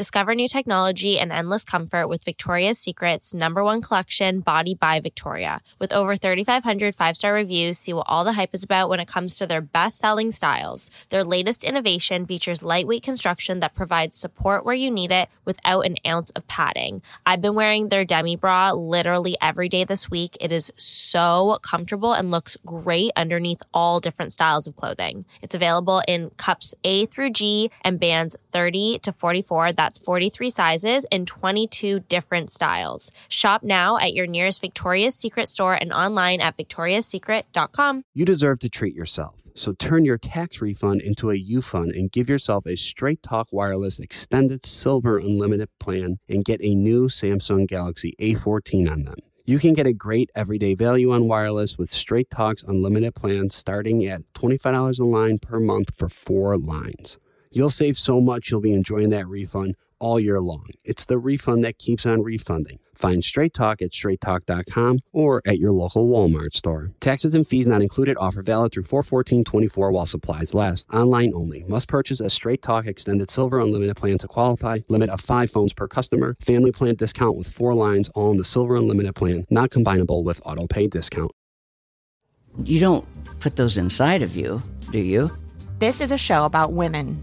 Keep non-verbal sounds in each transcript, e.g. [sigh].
Discover new technology and endless comfort with Victoria's Secret's number one collection, Body by Victoria. With over 3,500 five star reviews, see what all the hype is about when it comes to their best selling styles. Their latest innovation features lightweight construction that provides support where you need it without an ounce of padding. I've been wearing their demi bra literally every day this week. It is so comfortable and looks great underneath all different styles of clothing. It's available in cups A through G and bands 30 to 44. That's 43 sizes in 22 different styles. Shop now at your nearest Victoria's Secret store and online at victoriassecret.com. You deserve to treat yourself. So turn your tax refund into a U fund and give yourself a Straight Talk Wireless Extended Silver Unlimited plan and get a new Samsung Galaxy A14 on them. You can get a great everyday value on wireless with Straight Talk's unlimited plan starting at $25 a line per month for four lines. You'll save so much you'll be enjoying that refund all year long. It's the refund that keeps on refunding. Find Straight Talk at straighttalk.com or at your local Walmart store. Taxes and fees not included. Offer valid through 41424 while supplies last. Online only. Must purchase a Straight Talk Extended Silver Unlimited plan to qualify. Limit of five phones per customer. Family plan discount with four lines all in the Silver Unlimited plan. Not combinable with auto pay discount. You don't put those inside of you, do you? This is a show about women.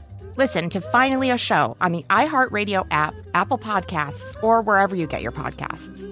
Listen to Finally a Show on the iHeartRadio app, Apple Podcasts, or wherever you get your podcasts.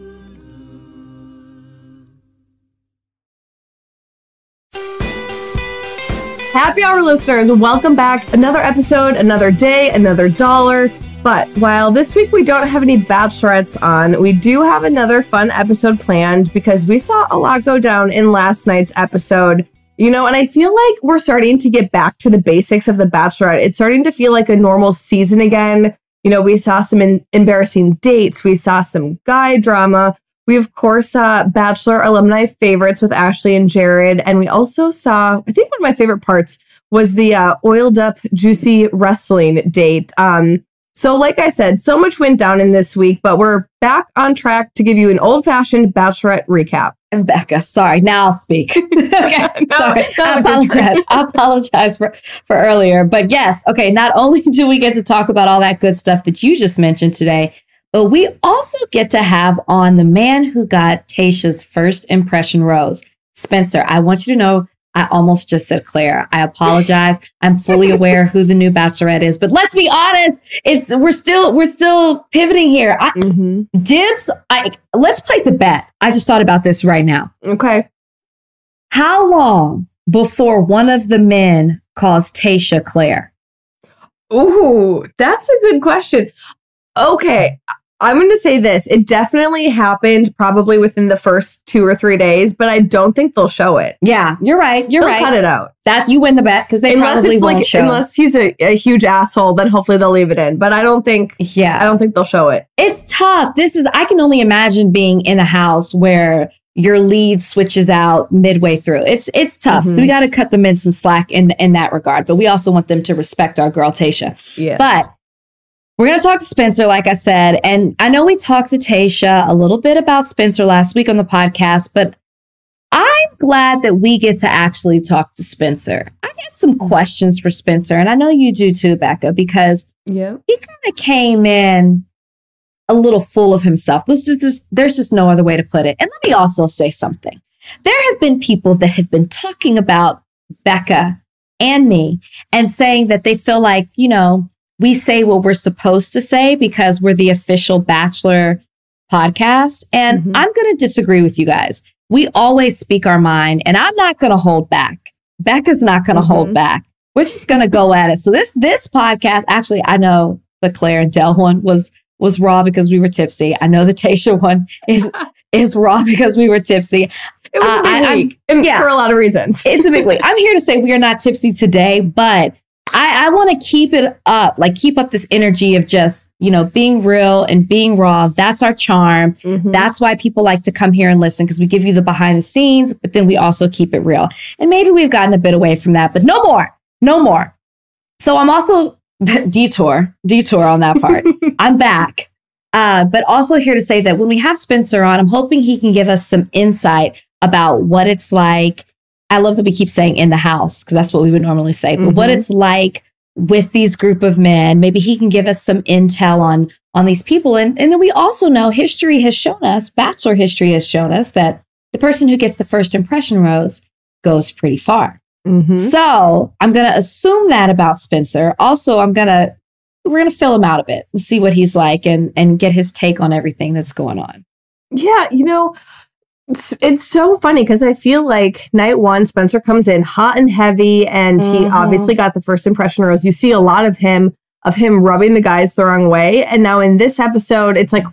Happy Hour listeners, welcome back. Another episode, another day, another dollar. But while this week we don't have any bachelorettes on, we do have another fun episode planned because we saw a lot go down in last night's episode. You know, and I feel like we're starting to get back to the basics of The Bachelorette. It's starting to feel like a normal season again. You know, we saw some in- embarrassing dates, we saw some guy drama. We, of course, saw Bachelor alumni favorites with Ashley and Jared. And we also saw, I think one of my favorite parts was the uh, oiled up, juicy wrestling date. Um, so, like I said, so much went down in this week, but we're back on track to give you an old fashioned Bachelorette recap. And Becca, sorry, now I'll speak. [laughs] okay, No, sorry. no, I apologize. I apologize for, for earlier. But yes, okay, not only [laughs] do we get to talk about all that good stuff that you just mentioned today, but we also get to have on the man who got Tayshia's first impression rose. Spencer, I want you to know I almost just said Clare. I apologize. I'm fully aware who the new bachelorette is, but let's be honest. It's we're still we're still pivoting here. I, Mm-hmm. dibs. I let's place a bet. I just thought about this right now. Okay. How long before one of the men calls Tayshia Clare? Ooh, that's a good question. Okay. I'm going to say this. It definitely happened probably within the first two or three days, but I don't think they'll show it. Yeah, you're right. You're they'll right. cut it out. That you win the bet because they unless probably it's won't like, show. unless he's a, a huge asshole, then hopefully they'll leave it in. But I don't think, Yeah, I don't think they'll show it. it's tough. This is. I can only imagine being in a house where your lead switches out midway through. It's it's tough. So Mhm. we got to cut them in some slack in in that regard. But we also want them to respect our girl Tayshia. Yeah. But we're going to talk to Spencer, like I said. And I know we talked to Tayshia a little bit about Spencer last week on the podcast, but I'm glad that we get to actually talk to Spencer. I got some questions for Spencer, and I know you do too, Becca, because yeah. he kind of came in a little full of himself. This is just, there's just no other way to put it. And let me also say something. There have been people that have been talking about Becca and me and saying that they feel like, you know, we say what we're supposed to say because we're the official Bachelor podcast. And Mhm. I'm going to disagree with you guys. We always speak our mind, and I'm not going to hold back. Becca's not going to hold Mhm. back. We're just going to go at it. So this this podcast, actually, I know the Clare and Dale one was was raw because we were tipsy. I know the Tayshia one is [laughs] is raw because we were tipsy. It was a big I- week yeah. for a lot of reasons. It's a big week. I'm here to say we are not tipsy today, but I, I want to keep it up, like keep up this energy of just you know, being real and being raw. That's our charm. Mhm. That's why people like to come here and listen because we give you the behind the scenes, but then we also keep it real. And maybe we've gotten a bit away from that, but no more, no more. So I'm also [laughs] detour, detour on that part. [laughs] I'm back. Uh, but also here to say that when we have Spencer on, I'm hoping he can give us some insight about what it's like. I love that we keep saying in the house because that's what we would normally say, but what Mhm. it's like with these group of men. Maybe he can give us some intel on on these people. And, and then we also know history has shown us, bachelor history has shown us that the person who gets the first impression rose goes pretty far. Mhm. So I'm going to assume that about Spencer. Also, I'm going to, we're going to fill him out a bit and see what he's like and, and get his take on everything that's going on. Yeah, you know, it's, it's so funny because I feel like night one, Spencer comes in hot and heavy, and he Mhm. obviously got the first impression rose. You see a lot of him of him rubbing the guys the wrong way, and now in this episode, it's like,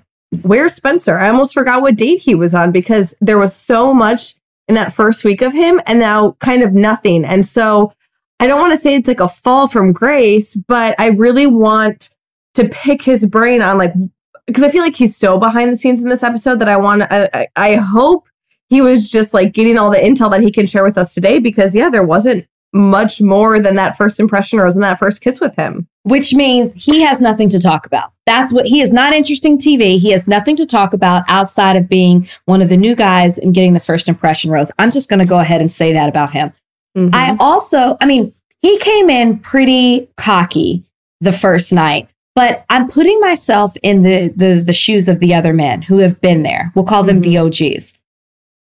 where's Spencer? I almost forgot what date he was on because there was so much in that first week of him, and now kind of nothing. And so I don't want to say it's like a fall from grace, but I really want to pick his brain on like because I feel like he's so behind the scenes in this episode that I want to. I, I hope he was just like getting all the intel that he can share with us today. Because yeah, there wasn't much more than that first impression or than that first kiss with him. Which means he has nothing to talk about. That's what he is not interesting TV. He has nothing to talk about outside of being one of the new guys and getting the first impression rose. I'm just going to go ahead and say that about him. Mhm. I also, I mean, he came in pretty cocky the first night, but I'm putting myself in the the, the shoes of the other men who have been there. We'll call them the OGs.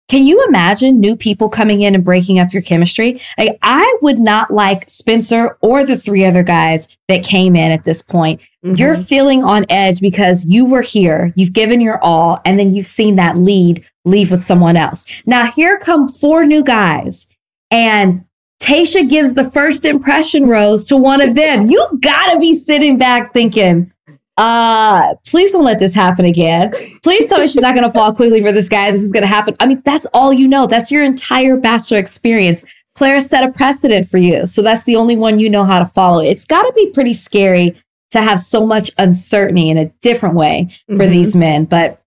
Can you imagine new people coming in and breaking up your chemistry? Like, I would not like Spencer or the three other guys that came in at this point. Mhm. You're feeling on edge because you were here, you've given your all, and then you've seen that lead leave with someone else. Now, here come four new guys, and Tayshia gives the first impression rose to one of them. You gotta be sitting back thinking, uh, please don't let this happen again. Please tell me she's not gonna fall quickly for this guy. This is gonna happen. I mean, that's all you know. That's your entire bachelor experience. Clare set a precedent for you. So that's the only one you know how to follow. It's gotta be pretty scary to have so much uncertainty in a different way for Mhm. these men. But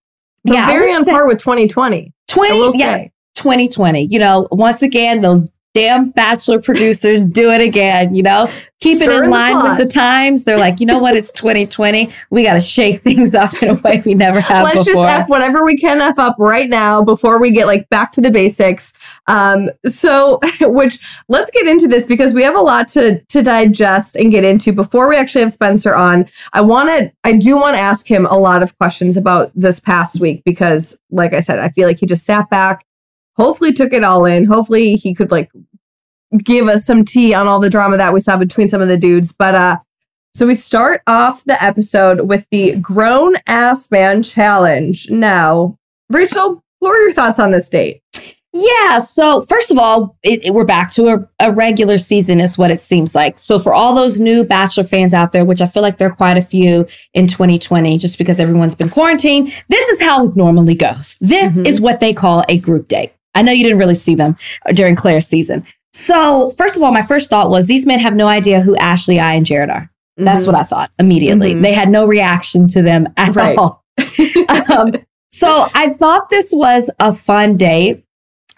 But yeah, very on par with 2020. I 20, will yeah, say. 2020. You know, once again, those damn bachelor producers do it again, you know, keep it Stir in the line with the times. They're like, you know what? It's 2020. We got to shake [laughs] things up in a way we never have before. Let's before. just f whatever we can f up right now before we get like back to the basics. Um, so, [laughs] which let's get into this because we have a lot to to digest and get into before we actually have Spencer on. I want to, I do want to ask him a lot of questions about this past week because, like I said, I feel like he just sat back, hopefully took it all in. Hopefully, he could like give us some tea on all the drama that we saw between some of the dudes. But uh, so we start off the episode with the grown ass man challenge. Now, Rachel, what were your thoughts on this date? Yeah. So first of all, it, it- we're back to a, a regular season, is what it seems like. So for all those new Bachelor fans out there, which I feel like there are quite a few in 2020, just because everyone's been quarantined, this is how it normally goes. This Mhm. is what they call a group date. I know you didn't really see them during Clare's season. So first of all, my first thought was these men have no idea who Ashley, I, and Jared are. That's what I thought immediately. Mhm. They had no reaction to them at Right. all. [laughs] um, so I thought this was a fun date.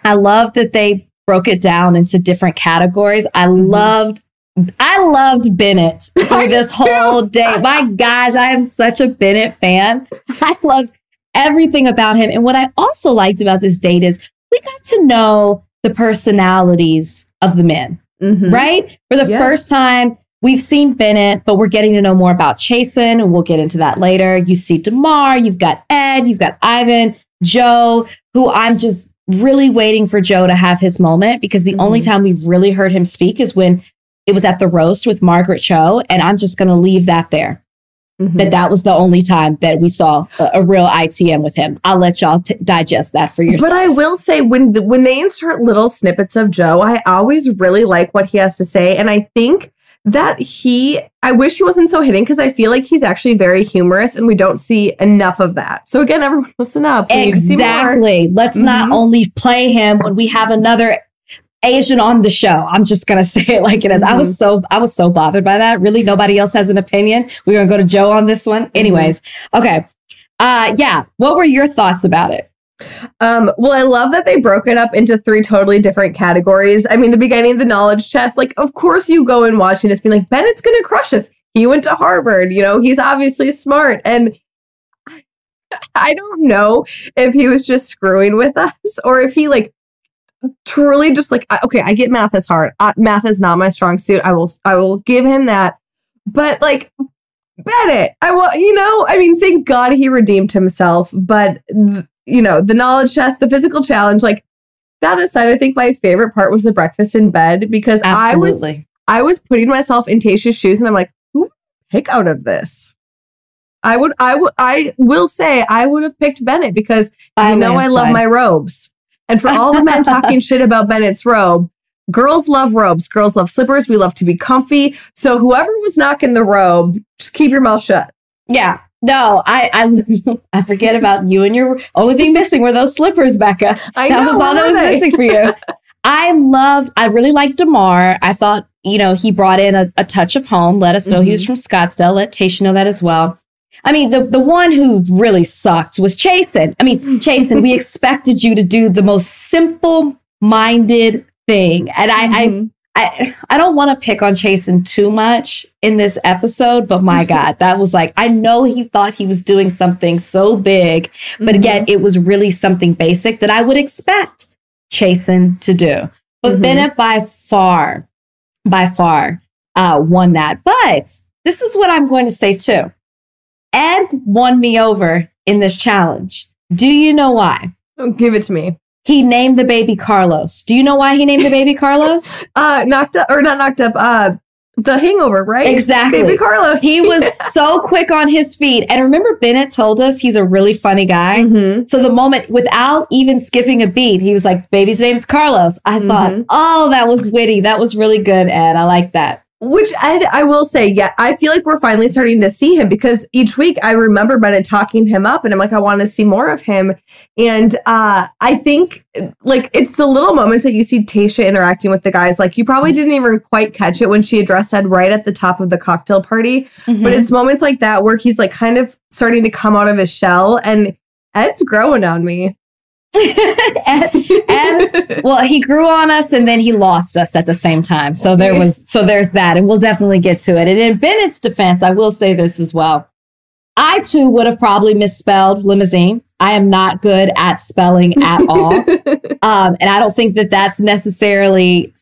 I love that they broke it down into different categories. I loved I loved Bennett [laughs] for this whole day. My gosh, I am such a Bennett fan. I loved everything about him. And what I also liked about this date is we got to know the personalities of the men Mhm. right? For the Yes. first time, we've seen Bennett, but we're getting to know more about Chasen, and we'll get into that later. You see Demar, you've got Ed, you've got Ivan, Joe, who I'm just really waiting for Joe to have his moment because the only Mhm. time we've really heard him speak is when it was at the roast with Margaret Cho, and I'm just going to leave that there. Mhm. That that was the only time that we saw a, a real ITM with him. I'll let y'all t- digest that for yourself. But I will say when the, when they insert little snippets of Joe, I always really like what he has to say, and I think that he. I wish he wasn't so hidden because I feel like he's actually very humorous, and we don't see enough of that. So again, everyone, [laughs] listen up. We need to see more. Exactly. Let's not Mhm. only play him when we have another Asian on the show. I'm just gonna [laughs] say it like it is. I was so I was so bothered by that. Really, nobody else has an opinion. We're gonna go to Joe on this one. Anyways, okay. Uh yeah. What were your thoughts about it? Um, well, I love that they broke it up into three totally different categories. I mean, the beginning of the knowledge test, like, of course you go and watching this, being like, Bennett's gonna crush us. He went to Harvard, you know, he's obviously smart. And I don't know if he was just screwing with us or if he like truly just like okay, I get math is hard. Uh, math is not my strong suit. I will I will give him that. But like Bennett, I will you know, I mean, thank God he redeemed himself. But th- you know, the knowledge test, the physical challenge, like that aside, I think my favorite part was the breakfast in bed because I was I was putting myself in Tayshia's shoes and I'm like, who would pick out of this? I would I would I will say I would have picked Bennett because I you know I love my robes. And for all the men talking [laughs] shit about Bennett's robe, girls love robes. Girls love slippers. We love to be comfy. So whoever was knocking the robe, just keep your mouth shut. Yeah. No, I I [laughs] I forget about you and your only thing missing were those slippers, Becca. I that know, was all that was they? missing for you. [laughs] I love, I really liked Demar. I thought, you know, he brought in a, a touch of home, let us know he mm-hmm. was from Scottsdale, let Tayshia know that as well. I mean, the, the one who really sucked was Chasen. I mean, [laughs] Chasen, we expected you to do the most simple minded thing. And I, Mhm. I, I, I don't want to pick on Chasen too much in this episode, but my [laughs] God, that was like, I know he thought he was doing something so big, but Mhm. again, it was really something basic that I would expect Chasen to do. But Mhm. Bennett by far, by far, uh, won that. But this is what I'm going to say too. Ed won me over in this challenge. Do you know why? Don't give it to me. He named the baby Carlos. Do you know why he named the baby Carlos? [laughs] Uh knocked up or not knocked up, uh the hangover, right? Exactly. Baby Carlos. he [laughs] was so quick on his feet. And remember, Bennett told us he's a really funny guy. Mhm. So the moment, without even skipping a beat, he was like, "Baby's name's Carlos." I thought, Mhm. "Oh, that was witty. That was really good, Ed. I like that." Which I, I will say, yeah, I feel like we're finally starting to see him because each week I remember Bennett talking him up, and I'm like, I want to see more of him. And uh, I think like it's the little moments that you see Tayshia interacting with the guys. Like you probably didn't even quite catch it when she addressed Ed right at the top of the cocktail party, but it's moments like that where he's like kind of starting to come out of his shell, and Ed's growing on me. Ed, Ed, well, he grew on us and then he lost us at the same time. So there was, so there's that, and we'll definitely get to it. And in Bennett's defense, I will say this as well. I too would have probably misspelled limousine. I am not good at spelling at all. [laughs] Um, and I don't think that that's necessarily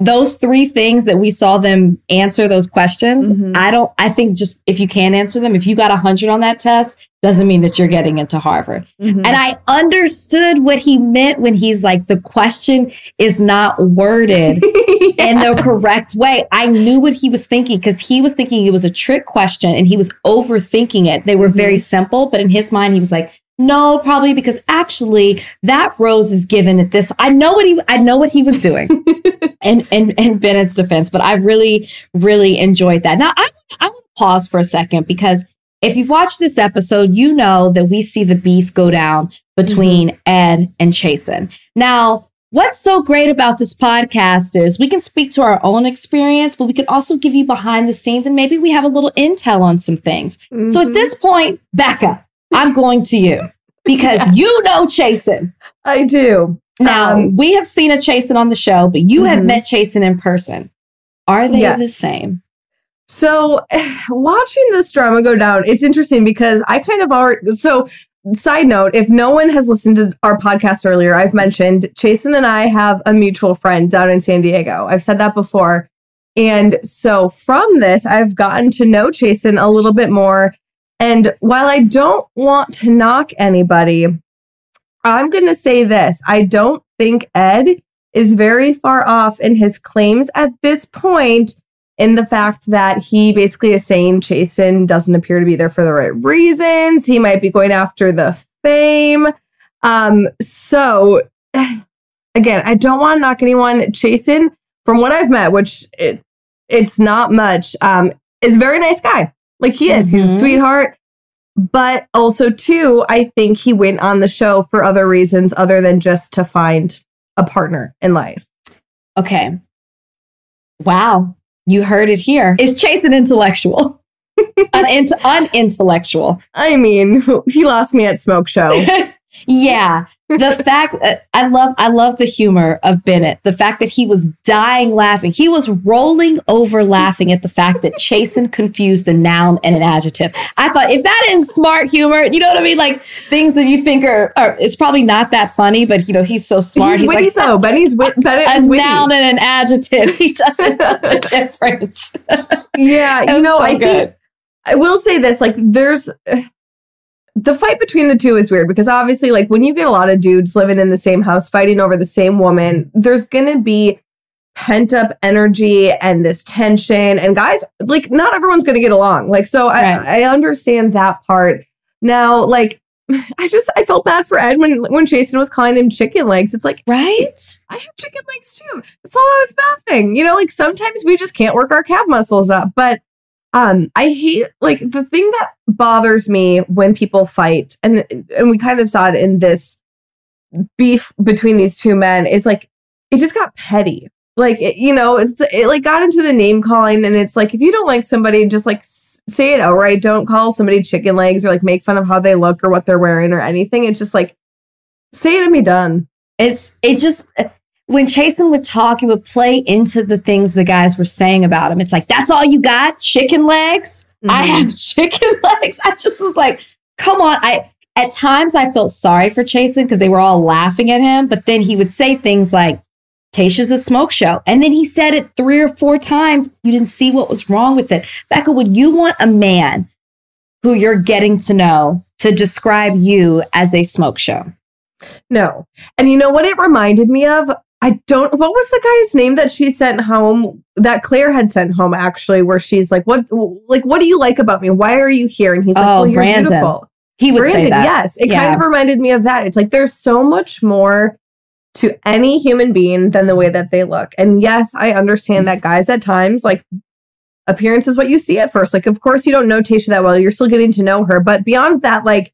those three things that we saw them answer those questions. Mhm. I don't, I think just if you can't answer them, if you got a hundred on that test, doesn't mean that you're getting into Harvard. Mhm. And I understood what he meant when he's like, the question is not worded [laughs] in the correct way. I knew what he was thinking because he was thinking it was a trick question and he was overthinking it. They were very simple, but in his mind, he was like, no, probably because actually that rose is given at this. I know what he I know what he was doing. [laughs] and and in Bennett's defense, but I really, really enjoyed that. Now I I want to pause for a second because if you've watched this episode, you know that we see the beef go down between Ed and Chasen. Now, what's so great about this podcast is we can speak to our own experience, but we can also give you behind the scenes and maybe we have a little intel on some things. So Mhm. at this point, Becca, I'm going to you because [laughs] you know Chasen. I do. Now, Um, we have seen a Chasen on the show, but you have Mhm. met Chasen in person. Are they Yes. the same? So, [sighs] watching this drama go down, it's interesting because I kind of already. So, side note if no one has listened to our podcast earlier, I've mentioned Chasen and I have a mutual friend down in San Diego. I've said that before. And so, from this, I've gotten to know Chasen a little bit more. And while I don't want to knock anybody, I'm going to say this I don't think Ed is very far off in his claims at this point in the fact that he basically is saying Chasen doesn't appear to be there for the right reasons. He might be going after the fame. Um, so [sighs] again, I don't want to knock anyone. Chasen, from what I've met, which it, it's not much, um, is a very nice guy. Like he is. He's a Mhm. sweetheart. But also, too, I think he went on the show for other reasons other than just to find a partner in life. Okay. Wow. You heard it here. Is Chase an intellectual? [laughs] Unint- unintellectual. I mean, he lost me at Smoke Show. [laughs] Yeah. The [laughs] fact that I love I love the humor of Bennett. The fact that he was dying laughing. He was rolling over laughing at the fact that Chasen confused a noun and an adjective. I thought if that isn't smart humor, you know what I mean? Like things that you think are, are it's probably not that funny, but you know, he's so smart. He's, witty like, though. Benny's wit- [laughs] Bennett a is witty. noun and an adjective. He doesn't know the [laughs] difference. Yeah, you know, so I good. think I will say this: like, there's the fight between the two is weird because obviously, like, when you get a lot of dudes living in the same house fighting over the same woman, there's gonna be pent up energy and this tension. And guys, like, not everyone's gonna get along. Like, so Right. I, I understand that part. Now, like. [laughs] I just I felt bad for Ed when when Chasen was calling him chicken legs. It's like Right? I have chicken legs too. That's all I was bouncing. You know, like sometimes we just can't work our calf muscles up. But um, I hate like the thing that bothers me when people fight, and and we kind of saw it in this beef between these two men is like it just got petty. Like it, you know, it's it like got into the name calling, and it's like if you don't like somebody, just like say it outright. Don't call somebody chicken legs or like make fun of how they look or what they're wearing or anything. It's just like say it and be done. It's it just when Chasen would talk, he would play into the things the guys were saying about him. It's like, that's all you got? Chicken legs? I Mhm. have [laughs] chicken legs. I just was like, come on. I at times I felt sorry for Chasen because they were all laughing at him, but then he would say things like, Tayshia's a smoke show. And then he said it three or four times. You didn't see what was wrong with it. Becca, would you want a man who you're getting to know to describe you as a smoke show? No. And you know what it reminded me of? I don't what was the guy's name that she sent home that Clare had sent home actually where she's like what like what do you like about me? Why are you here? And he's like, Oh, "Well, you're Brandon. beautiful." He would Brandon, say that. yes. It Yeah. kind of reminded me of that. It's like there's so much more to any human being than the way that they look. And yes, I understand that guys at times like appearance is what you see at first. Like of course you don't know Tayshia that well. You're still getting to know her, but beyond that like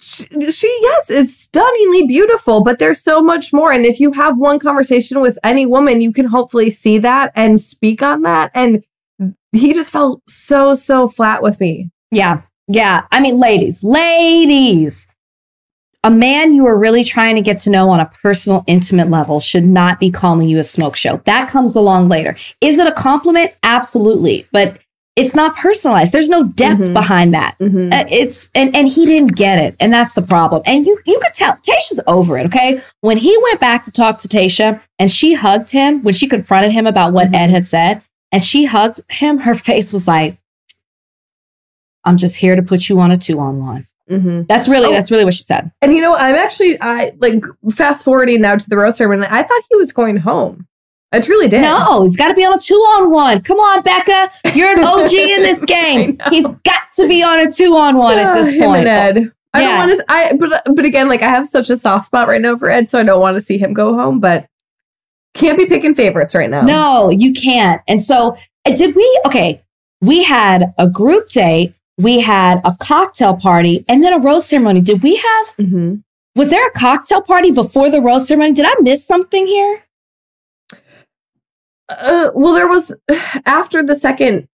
she, she yes is stunningly beautiful but there's so much more and if you have one conversation with any woman you can hopefully see that and speak on that and he just felt so so flat with me Yeah. Yeah. I mean, ladies, ladies, a man you are really trying to get to know on a personal, intimate level should not be calling you a smoke show. That comes along later. Is it a compliment? Absolutely. But it's not personalized. There's no depth Mhm. behind that. Mhm. Uh, it's and and he didn't get it, and that's the problem. And you you could tell Tayshia's over it. Okay, when he went back to talk to Tayshia, and she hugged him when she confronted him about what Ed had said, and she hugged him, her face was like, "I'm just here to put you on a two on one." Mhm. That's really Oh. that's really what she said. and you know i'm actually i like fast forwarding now to the roast ceremony i thought he was going home i truly did No, [laughs] he's got to be on a two on one. Come on, Becca, you're an OG in this game. He's got to be on a two on one at this [sighs] point. Ed. I Yeah. don't want to. I but but again, like I have such a soft spot right now for Ed, so I don't want to see him go home. But can't be picking favorites right now. No, you can't. And so, uh, did we? Okay, we had a group date, we had a cocktail party, and then a rose ceremony. Did we have? Mm-hmm. Was there a cocktail party before the rose ceremony? Did I miss something here? Uh, well, there was [sighs] after the second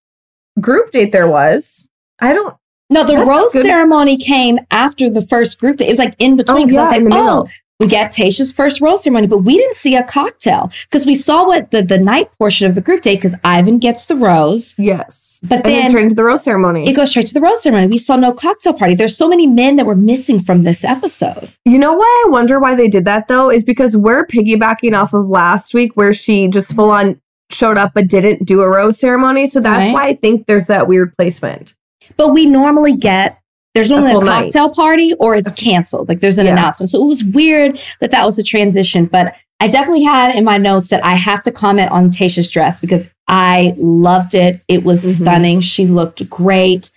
group date. There was. I don't. No, the rose ceremony came after the first group date. It was like in between. Oh, 'cause I was yeah, like, in the oh, middle. we got Tayshia's first rose ceremony, but we didn't see a cocktail because we saw what the, the night portion of the group date because Ivan gets the rose, Yes, but and then then straight into the rose ceremony. it goes straight to the rose ceremony. We saw no cocktail party. There's so many men that were missing from this episode. You know why I wonder why they did that though is because we're piggybacking off of last week where she just full on showed up but didn't do a rose ceremony. So that's Right. why I think there's that weird placement. But we normally get there's normally a, night. cocktail party or it's canceled. Like there's an Yeah. announcement. So it was weird that that was a transition. But I definitely had in my notes that I have to comment on Tayshia's dress because I loved it. It was Mhm. stunning. She looked great.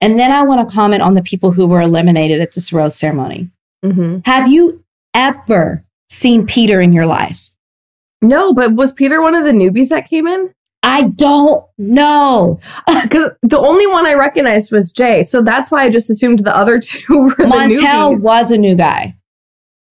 And then I want to comment on the people who were eliminated at this rose ceremony. Mm-hmm. Have you ever seen Peter in your life? No, but was Peter one of the newbies that came in? I don't know. [laughs] Because the only one I recognized was Jay, so that's why I just assumed the other [laughs] two were the Montel newbies. was a new guy.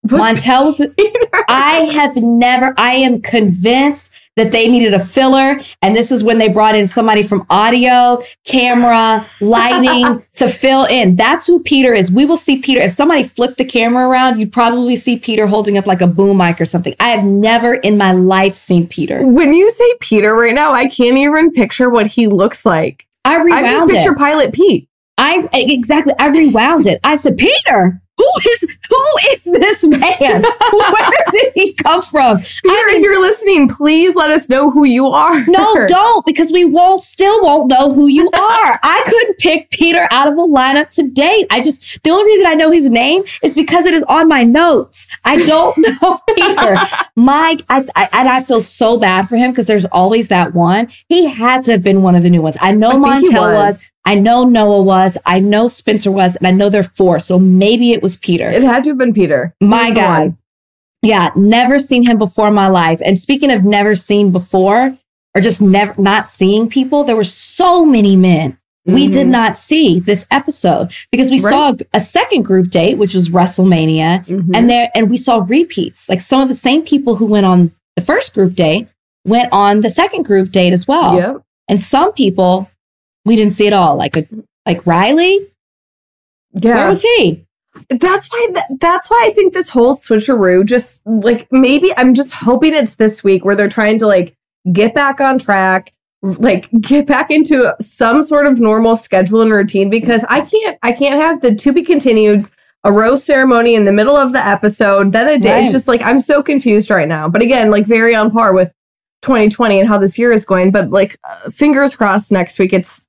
Montel was. [laughs] I have never. I am convinced that they needed a filler, and this is when they brought in somebody from audio, camera, lighting [laughs] to fill in. That's who Peter is. We will see Peter. If somebody flipped the camera around, you'd probably see Peter holding up like a boom mic or something. I have never in my life seen Peter. When you say Peter right now, I can't even picture what he looks like. I rewound I just picture it. Pilot Pete. I exactly. I rewound it. I said, Peter, who is who is this man? [laughs] Where did he come from? Peter, if you're listening, please let us know who you are. No, don't, because we won't still won't know who you are. I couldn't pick Peter out of the lineup to date. I just the only reason I know his name is because it is on my notes. I don't [laughs] know Peter. Mike, I, I and I feel so bad for him because there's always that one. He had to have been one of the new ones. I know I think he Montel was. I know Noah was. I know Spencer was, and I know they're four. So maybe it was Peter. It had to have been Peter. My He was the God. Yeah, never seen him before in my life. And speaking of never seen before, or just never not seeing people, there were so many men we did Mhm. not see this episode because we Right. saw a second group date, which was WrestleMania, Mhm. and there and we saw repeats. Like some of the same people who went on the first group date went on the second group date as well. Yep. And some people we didn't see at all. Like a like Riley, Yeah. where was he? that's why th- that's why I think this whole switcheroo just like maybe I'm just hoping it's this week where they're trying to like get back on track, like get back into some sort of normal schedule and routine because I can't I can't have the to be continued a rose ceremony in the middle of the episode, then a day. Right. It's just like I'm so confused right now. But again, like very on par with 2020 and how this year is going. But like uh, fingers crossed next week it's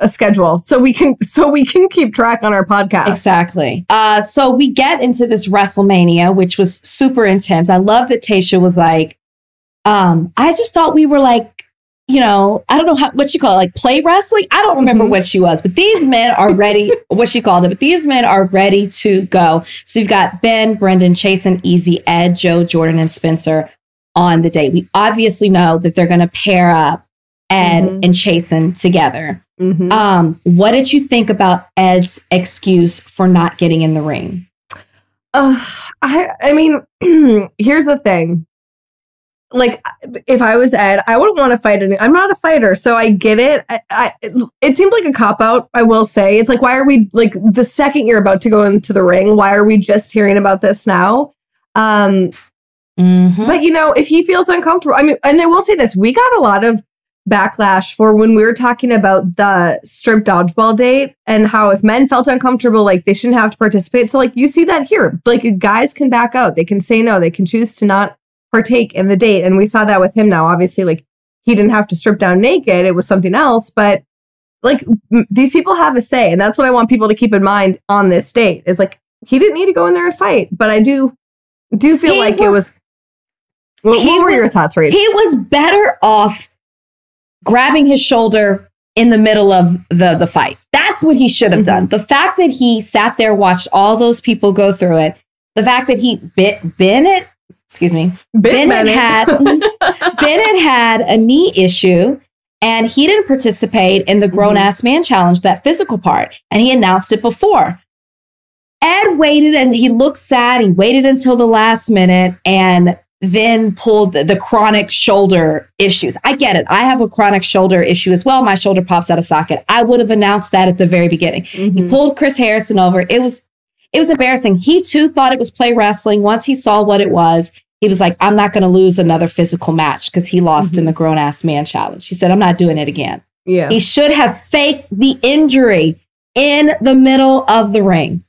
a schedule so we can so we can keep track on our podcast. Exactly. Uh, so we get into this WrestleMania, which was super intense. I love that Tayshia was like, um, I just thought we were like, you know, I don't know how, what she called it, like play wrestling. I don't remember Mhm. what she was, but these men are ready, [laughs] what she called it, but these men are ready to go. So you've got Ben, Brendan, Chasen, Eazy, Ed, Joe, Jordan, and Spencer on the date. We obviously know that they're going to pair up Ed Mhm. and Chasen together. Mhm. Um, what did you think about Ed's excuse for not getting in the ring? Uh, I I mean, [clears throat] here's the thing. Like, if I was Ed, I wouldn't want to fight any. I'm not a fighter, so I get it. I, I it seemed like a cop out. I will say, it's like, why are we like the second you're about to go into the ring? Why are we just hearing about this now? Um, Mm-hmm. but you know, if he feels uncomfortable, I mean, and I will say this: we got a lot of backlash for when we were talking about the strip dodgeball date and how if men felt uncomfortable, like they shouldn't have to participate. So, like, you see that here. Like, guys can back out, they can say no, they can choose to not partake in the date. And we saw that with him now. Obviously, like, he didn't have to strip down naked, it was something else. But like, m- these people have a say. And that's what I want people to keep in mind on this date is like, he didn't need to go in there and fight. But I do, do feel He like it was- was. What, what were was- your thoughts, Rach? He was better off grabbing his shoulder in the middle of the the fight. That's what he should have done. Mm-hmm. The fact that he sat there, watched all those people go through it, the fact that he bit Bennett, excuse me, Bit Bennett had [laughs] Bennett had a knee issue and he didn't participate in the mm-hmm. grown ass man challenge, that physical part, and he announced it before. Ed waited and he looked sad. He waited until the last minute and then pulled the, the chronic shoulder issues. I get it. I have a chronic shoulder issue as well. My shoulder pops out of socket. I would have announced that at the very beginning. He Mhm. pulled Chris Harrison over. It was it was embarrassing. He too thought it was play wrestling. Once he saw what it was, he was like, I'm not going to lose another physical match because he lost in the grown ass man challenge. He said, I'm not doing it again. Yeah. He should have faked the injury in the middle of the ring.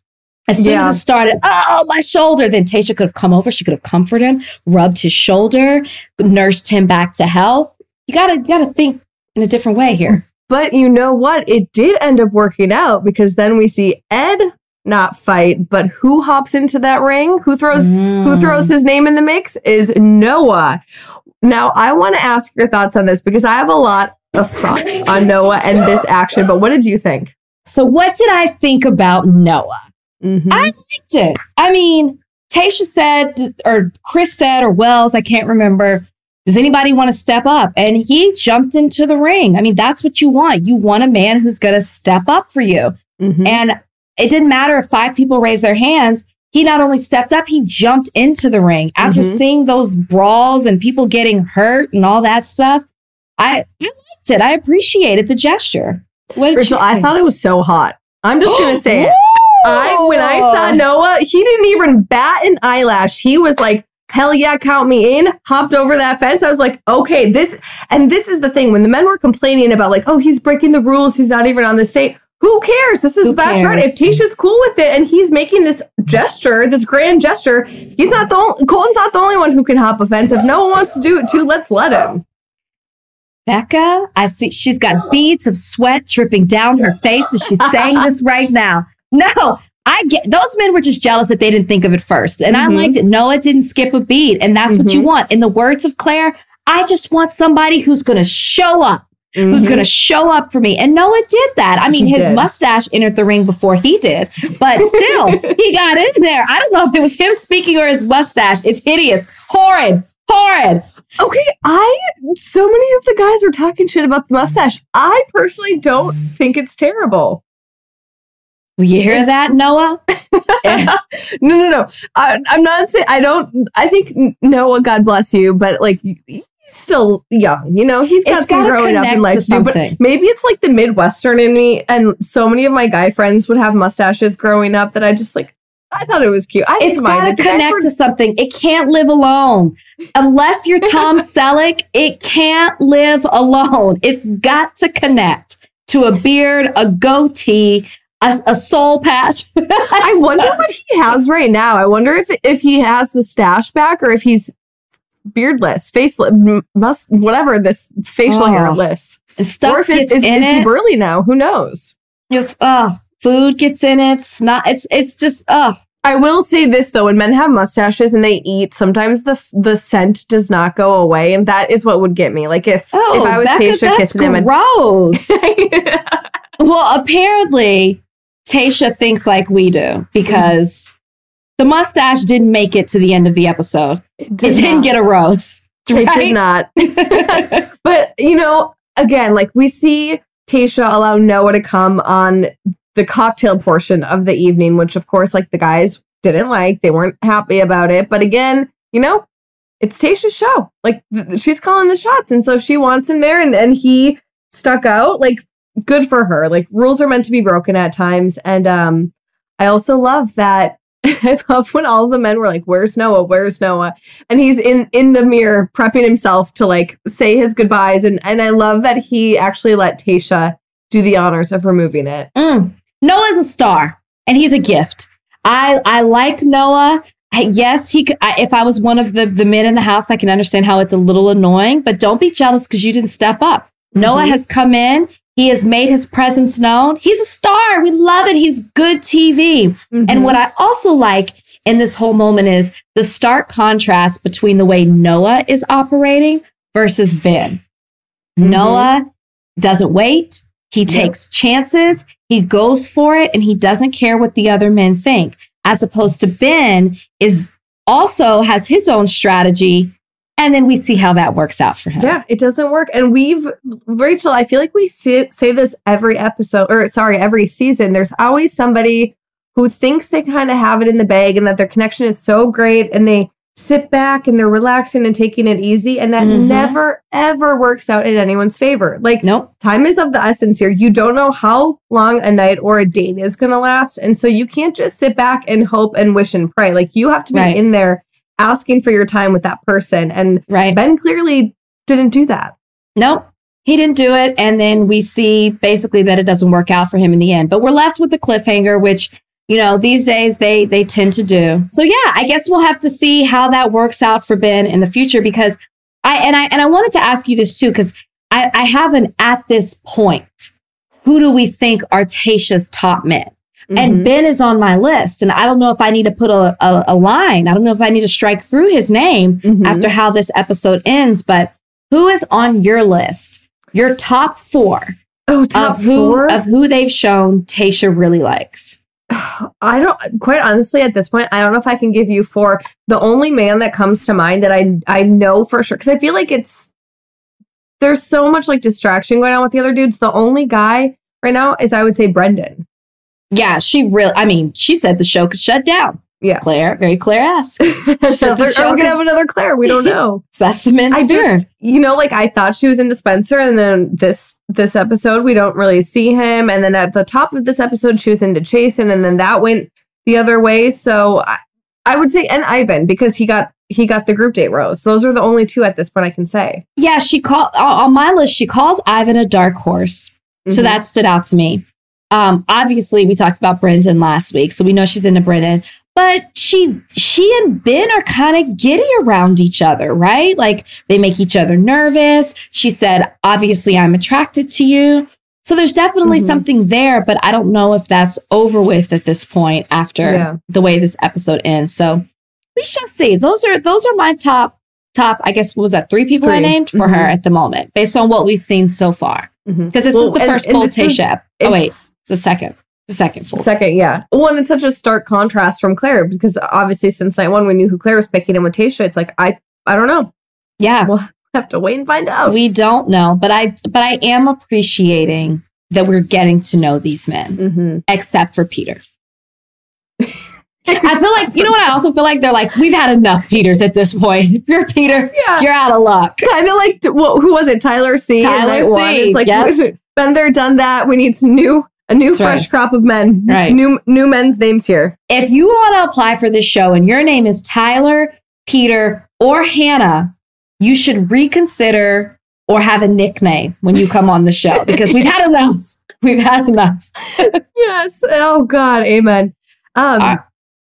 As soon Yeah. as it started, oh, my shoulder. Then Tayshia could have come over. She could have comforted him, rubbed his shoulder, nursed him back to health. You gotta, you gotta think in a different way here. But you know what? It did end up working out because then we see Ed not fight, but who hops into that ring? Who throws who Mm. throws his name in the mix is Noah. Now, I want to ask your thoughts on this because I have a lot of thoughts on Noah and this action, but what did you think? So, what did I think about Noah? Mm-hmm. I liked it. I mean, Tayshia said, or Chris said, or Wells, I can't remember. Does anybody want to step up? And he jumped into the ring. I mean, that's what you want. You want a man who's going to step up for you. Mhm. And it didn't matter if five people raised their hands. he not only stepped up, he jumped into the ring after Mhm. seeing those brawls and people getting hurt and all that stuff. I, I liked it. I appreciated the gesture. What Rachel, I thought it was so hot. I'm just gonna [gasps] say it. I when I saw oh. Noah, he didn't even bat an eyelash. He was like, "Hell yeah, count me in." Hopped over that fence. I was like, "Okay, this." And this is the thing when the men were complaining about like, "Oh, he's breaking the rules. He's not even on the state." Who cares? This is Who Bachelorette. If Tayshia's cool with it and he's making this gesture, this grand gesture, he's not the only, Colton's not the only one who can hop a fence. If no one wants to do it too, let's let him. Becca, I see she's got beads of sweat dripping down her face as she's saying this right now. No, I get those men were just jealous that they didn't think of it first. And Mhm. I liked it. Noah didn't skip a beat. And that's what you Mhm. want. In the words of Clare, I just want somebody who's going to show up, who's Mhm. going to show up for me. And Noah did that. I mean, his mustache entered the ring before he did, but [laughs] still, he got in there. I don't know if it was him speaking or his mustache. It's hideous, horrid, horrid. Okay, I so many of the guys are talking shit about the mustache. I personally don't think it's terrible. You hear that, Noah? [laughs] [laughs] no, no, no. I, I'm not saying I don't. I think Noah, God bless you, but like he's still young. You know, he's got It's some growing up in life to do. But maybe it's like the Midwestern in me, and so many of my guy friends would have mustaches growing up that I just like. I thought it was cute. I It's got to connect to something. It can't live alone. Unless you're Tom [laughs] Selleck, it can't live alone. It's got to connect to a beard, a goatee, a, a soul patch. [laughs] I wonder what he has right now. I wonder if if he has the stash back or if he's beardless, faceless, m- must whatever this facial Oh. hairless. Stuff or if gets is, in is he burly now? Who knows? It's, uh, food gets in it. Snot. It's it's just uh I will say this though: when men have mustaches and they eat, sometimes the the scent does not go away, and that is what would get me. Like if oh, if I was Becca, Tayshia kissing him, and gross. [laughs] well, apparently, Tayshia thinks like we do because the mustache didn't make it to the end of the episode. it didn't not. get a rose. It did not. [laughs] [laughs] but you know, again, like we see Tayshia allow Noah to come on the cocktail portion of the evening, which of course, like the guys didn't like. They weren't happy about it. But again, you know, it's Tayshia's show. Like th- she's calling the shots, and so if she wants him there, and and he stuck out. Like good for her. Like rules are meant to be broken at times, and um, I also love that. [laughs] I love when all the men were like, "Where's Noah? Where's Noah?" and he's in in the mirror prepping himself to like say his goodbyes and and I love that he actually let Tayshia do the honors of removing it. Mm. Noah's a star, and he's a gift. I I like Noah. I, yes, he. Could, I, if I was one of the the men in the house, I can understand how it's a little annoying. But don't be jealous because you didn't step up. Noah Mhm. has come in. He has made his presence known. He's a star. We love it. He's good TV. Mm-hmm. And what I also like in this whole moment is the stark contrast between the way Noah is operating versus Ben. Mhm. Noah doesn't wait. He takes chances. He goes for it and he doesn't care what the other men think. As opposed to Ben is also has his own strategy. And then we see how that works out for him. yeah, it doesn't work. And we've Rachel, I feel like we see, say this every episode or sorry, every season. There's always somebody who thinks they kind of have it in the bag and that their connection is so great and they sit back and they're relaxing and taking it easy and that Mhm. never ever works out in anyone's favor. Like Nope. time is of the essence here. You don't know how long a night or a date is going to last. And so you can't just sit back and hope and wish and pray. Like you have to be Right. in there asking for your time with that person. And Right. Ben clearly didn't do that. Nope. He didn't do it. And then we see basically that it doesn't work out for him in the end. But we're left with the cliffhanger, which, you know, these days they they tend to do. So yeah, I guess we'll have to see how that works out for Ben in the future because I and I and I wanted to ask you this too, because I, I have an at this point, who do we think are Tayshia's top men? And Ben is on my list. And I don't know if I need to put a, a, a line. I don't know if I need to strike through his name Mhm. after how this episode ends, but who is on your list? Your top four oh, top of who four? of who they've shown Tayshia really likes. [sighs] I don't quite honestly at this point, I don't know if I can give you four. The only man that comes to mind that I I know for sure because I feel like it's there's so much like distraction going on with the other dudes. The only guy right now is I would say Brendan. Yeah, she really I mean, she said the show could shut down. Yeah. Clare, very Clare-esque. [laughs] so we're gonna have another Clare. We don't [laughs] know. That's the men's I just, you know, like I thought she was into Spencer, and then this this episode we don't really see him, and then at the top of this episode she was into Chasen, and then that went the other way. So I, I would say and Ivan because he got he got the group date rose. Those are the only two at this point I can say. Yeah, she called on my list. She calls Ivan a dark horse, so Mhm. that stood out to me. Um, obviously, we talked about Brendan last week, so we know she's into Brendan. But she, she and Ben are kind of giddy around each other, right? Like they make each other nervous. She said, "Obviously, I'm attracted to you." So there's definitely Mhm. something there, but I don't know if that's over with at this point after Yeah. the way this episode ends. So we shall see. Those are those are my top top. I guess what was that three people I named for her Mhm. at the moment, based on what we've seen so far. Because this Well, is the first and full Tayshia. Oh wait, the second. The second full. Second, yeah. Well, and it's such a stark contrast from Clare because obviously since night one we knew who Clare was picking, and with Tayshia, it's like I I don't know. yeah, We'll have to wait and find out. we don't know, but I but I am appreciating that we're getting to know these men, mm-hmm. except for Peter. I feel like you know what I also feel like they're like we've had enough Peters at this point. If you're Peter, Yeah. you're out of luck. kind of like well, who was it? Tyler C. Tyler C, One. It's like yep. [laughs] been there, done that. We need some new, a new That's fresh right. crop of men. Right. New new men's names here. If you want to apply for this show and your name is Tyler, Peter, or Hannah, you should reconsider or have a nickname when you come on the show [laughs] because we've had enough. We've had enough. Yes. Oh God. Amen. Um. Uh,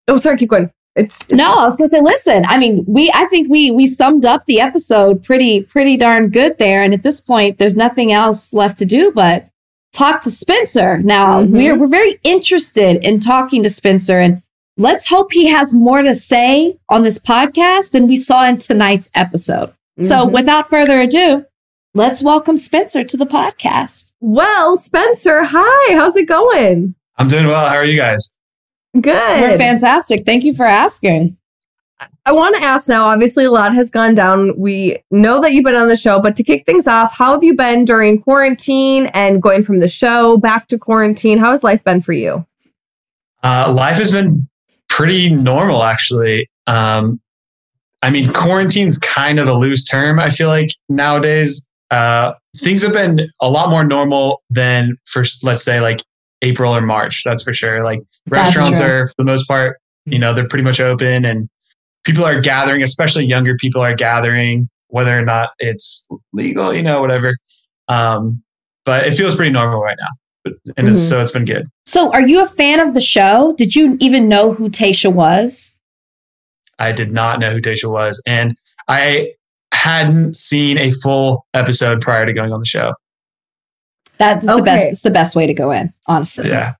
oh, sorry. Keep going. It's No, I was gonna say, listen, I mean, we I think we we summed up the episode pretty pretty darn good there. And at this point, there's nothing else left to do but talk to Spencer. Now Mhm. we're we're very interested in talking to Spencer and let's hope he has more to say on this podcast than we saw in tonight's episode. So Mhm. without further ado, let's welcome Spencer to the podcast. well, Spencer. Hi. How's it going? I'm doing well. How are you guys? Good. We're fantastic. Thank you for asking. I want to ask now. Obviously, a lot has gone down. We know that you've been on the show, but to kick things off, how have you been during quarantine and going from the show back to quarantine? How has life been for you? Uh, life has been pretty normal, actually. Um, I mean, quarantine's kind of a loose term. I feel like nowadays uh, things have been a lot more normal than for, let's say, like April or March. That's for sure. Like restaurants are, for the most part, you know, they're pretty much open, and people are gathering. Especially younger people are gathering, whether or not it's legal, you know, whatever. Um, but it feels pretty normal right now, but, and it's, Mhm. so it's been good. So are you a fan of the show? Did you even know who Tayshia was? I did not know who Tayshia was, and I hadn't seen a full episode prior to going on the show. That's the best. It's the best way to go in, honestly. Yeah,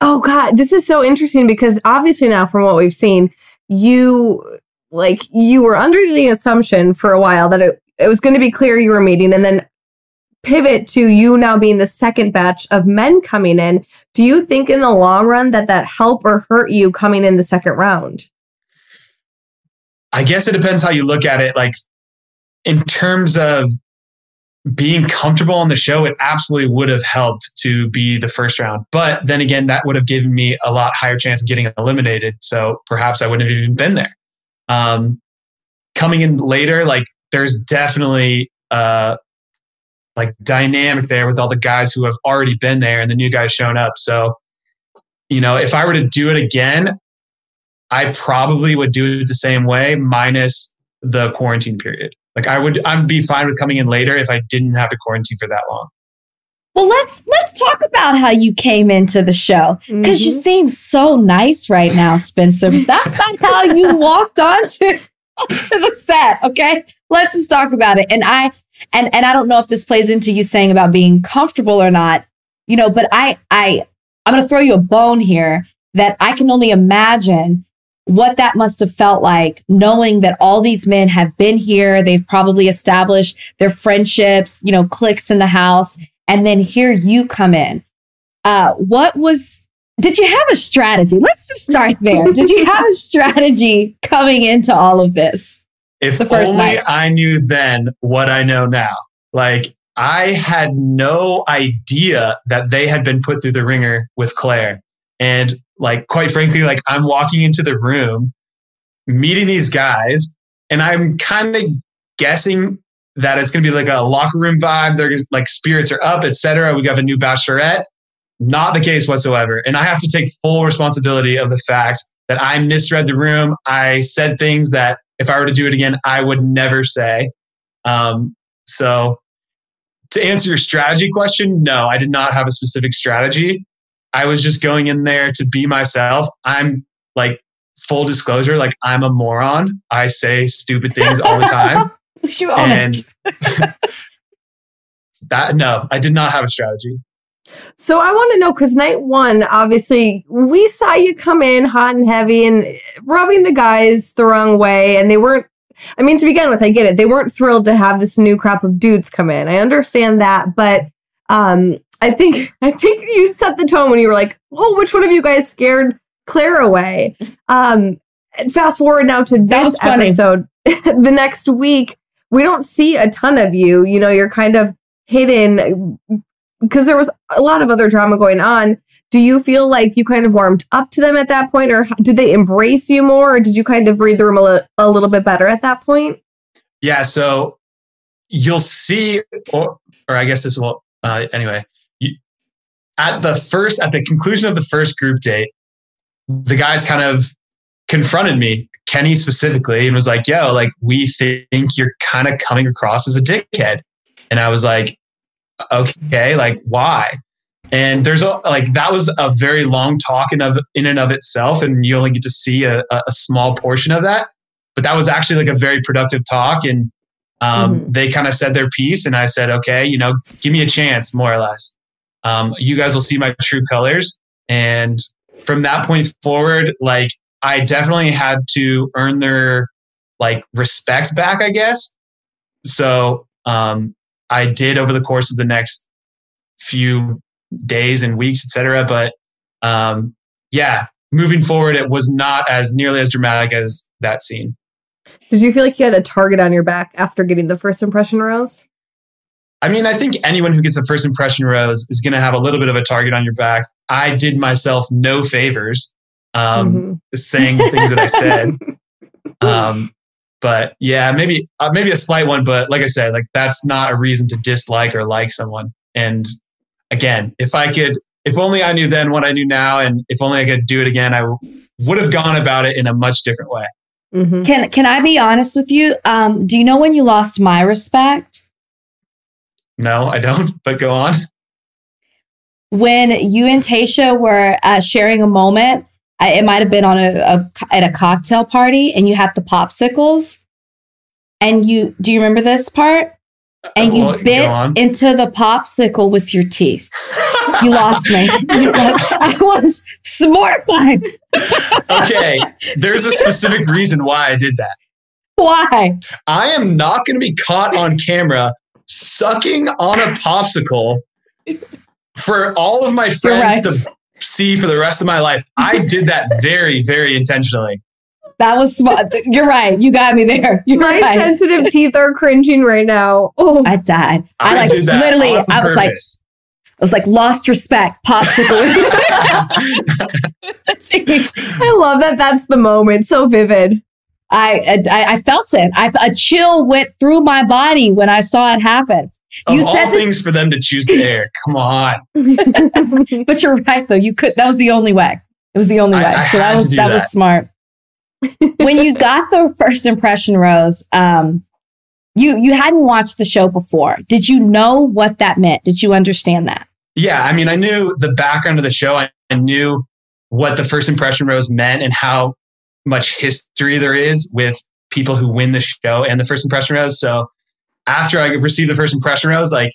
Oh God, this is so interesting because obviously now from what we've seen, you like you were under the assumption for a while that it, it was going to be Clare you were meeting and then pivot to you now being the second batch of men coming in. Do you think in the long run that that help or hurt you coming in the second round? I guess it depends how you look at it. Like in terms of being comfortable on the show, it absolutely would have helped to be the first round. But then again, that would have given me a lot higher chance of getting eliminated. So perhaps I wouldn't have even been there. Um, coming in later, like there's definitely uh, like dynamic there with all the guys who have already been there and the new guys showing up. So, you know, if I were to do it again, I probably would do it the same way, minus the quarantine period. Like I would, I'd be fine with coming in later if I didn't have to quarantine for that long. Well, let's let's talk about how you came into the show because you Mhm. seem so nice right now, Spencer. [laughs] That's not how you walked onto onto the set. Okay, let's just talk about it. And I and and I don't know if this plays into you saying about being comfortable or not. You know, but I I I'm going to throw you a bone here that I can only imagine what that must have felt like knowing that all these men have been here they've probably established their friendships you know cliques in the house and then here you come in uh what was did you have a strategy let's just start there did you have a strategy coming into all of this If The first only night. I knew then what I know now. Like I had no idea that they had been put through the ringer with Clare. And like quite frankly, like I'm walking into the room, meeting these guys, and I'm kind of guessing that it's going to be like a locker room vibe. They're like spirits are up, etc. We have a new bachelorette. Not the case whatsoever. And I have to take full responsibility of the fact that I misread the room. I said things that if I were to do it again, I would never say. Um, so to answer your strategy question, no, I did not have a specific strategy. I was just going in there to be myself. I'm like full disclosure, like I'm a moron. I say stupid things all the time. [laughs] You own and [laughs] that no, I did not have a strategy. So I want to know because night one, obviously, we saw you come in hot and heavy and rubbing the guys the wrong way, and they weren't. I mean, to begin with, I get it. They weren't thrilled to have this new crop of dudes come in. I understand that, but um, I think [laughs] I think you set the tone when you were like, "Oh, which one of you guys scared Clare away?" Um, fast forward now to this episode. [laughs] the next week, we don't see a ton of you. You know, you're kind of hidden because there was a lot of other drama going on. Do you feel like you kind of warmed up to them at that point, or did they embrace you more, or did you kind of read the room a, li- a little bit better at that point? Yeah, so you'll see, or, or I guess this will, uh, anyway, you, at the first, at the conclusion of the first group date, the guys kind of confronted me, Kenny specifically, and was like, yo, like, we think you're kind of coming across as a dickhead. And I was like, okay, like, why? And there's a, like, that was a very long talk in, of, in and of itself. And you only get to see a, a small portion of that. But that was actually like a very productive talk. And um, Mhm. they kind of said their piece. And I said, okay, you know, give me a chance, more or less. Um, you guys will see my true colors. And from that point forward, like, I definitely had to earn their like respect back, I guess. So um, I did over the course of the next few days and weeks, etc. But um, yeah, moving forward, it was not as nearly as dramatic as that scene. Did you feel like you had a target on your back after getting the first impression rose? I mean, I think anyone who gets a first impression rose is going to have a little bit of a target on your back. I did myself no favors um, Mhm. saying the things that I said. [laughs] Um, but yeah, maybe uh, maybe a slight one, but like I said, like that's not a reason to dislike or like someone. And again, if I could, if only I knew then what I knew now, and if only I could do it again, I w- would have gone about it in a much different way. Mhm. Can Can I be honest with you? Um, do you know when you lost my respect? No, I don't. [laughs] But go on. When you and Tayshia were uh, sharing a moment, I, it might have been on a, a at a cocktail party, and you had the popsicles, and you do you remember this part? And you Well, bit into the popsicle with your teeth. You lost me. I was mortified. okay, there's a specific reason why I did that. Why? I am not going to be caught on camera sucking on a popsicle for all of my friends right. to see for the rest of my life. I did that very, very intentionally. That was smart. You're right. You got me there. You're My right. sensitive teeth are cringing right now. Oh, I died. I, I, like did that literally. I was like. I was like, lost respect. Popsicle. [laughs] I love that. That's the moment. So vivid. I, I I felt it. I a chill went through my body when I saw it happen. Of you all that- things for them to choose the air, come on. [laughs] But you're right though. You could. That was the only way. It was the only I- way. I so that was to do that, was smart. when you got the first impression rose, um, you you hadn't watched the show before. Did you know what that meant? Did you understand that? Yeah, I mean, I knew the background of the show. I, I knew what the first impression rose meant and how much history there is with people who win the show and the first impression rose. So after I received the first impression rose, like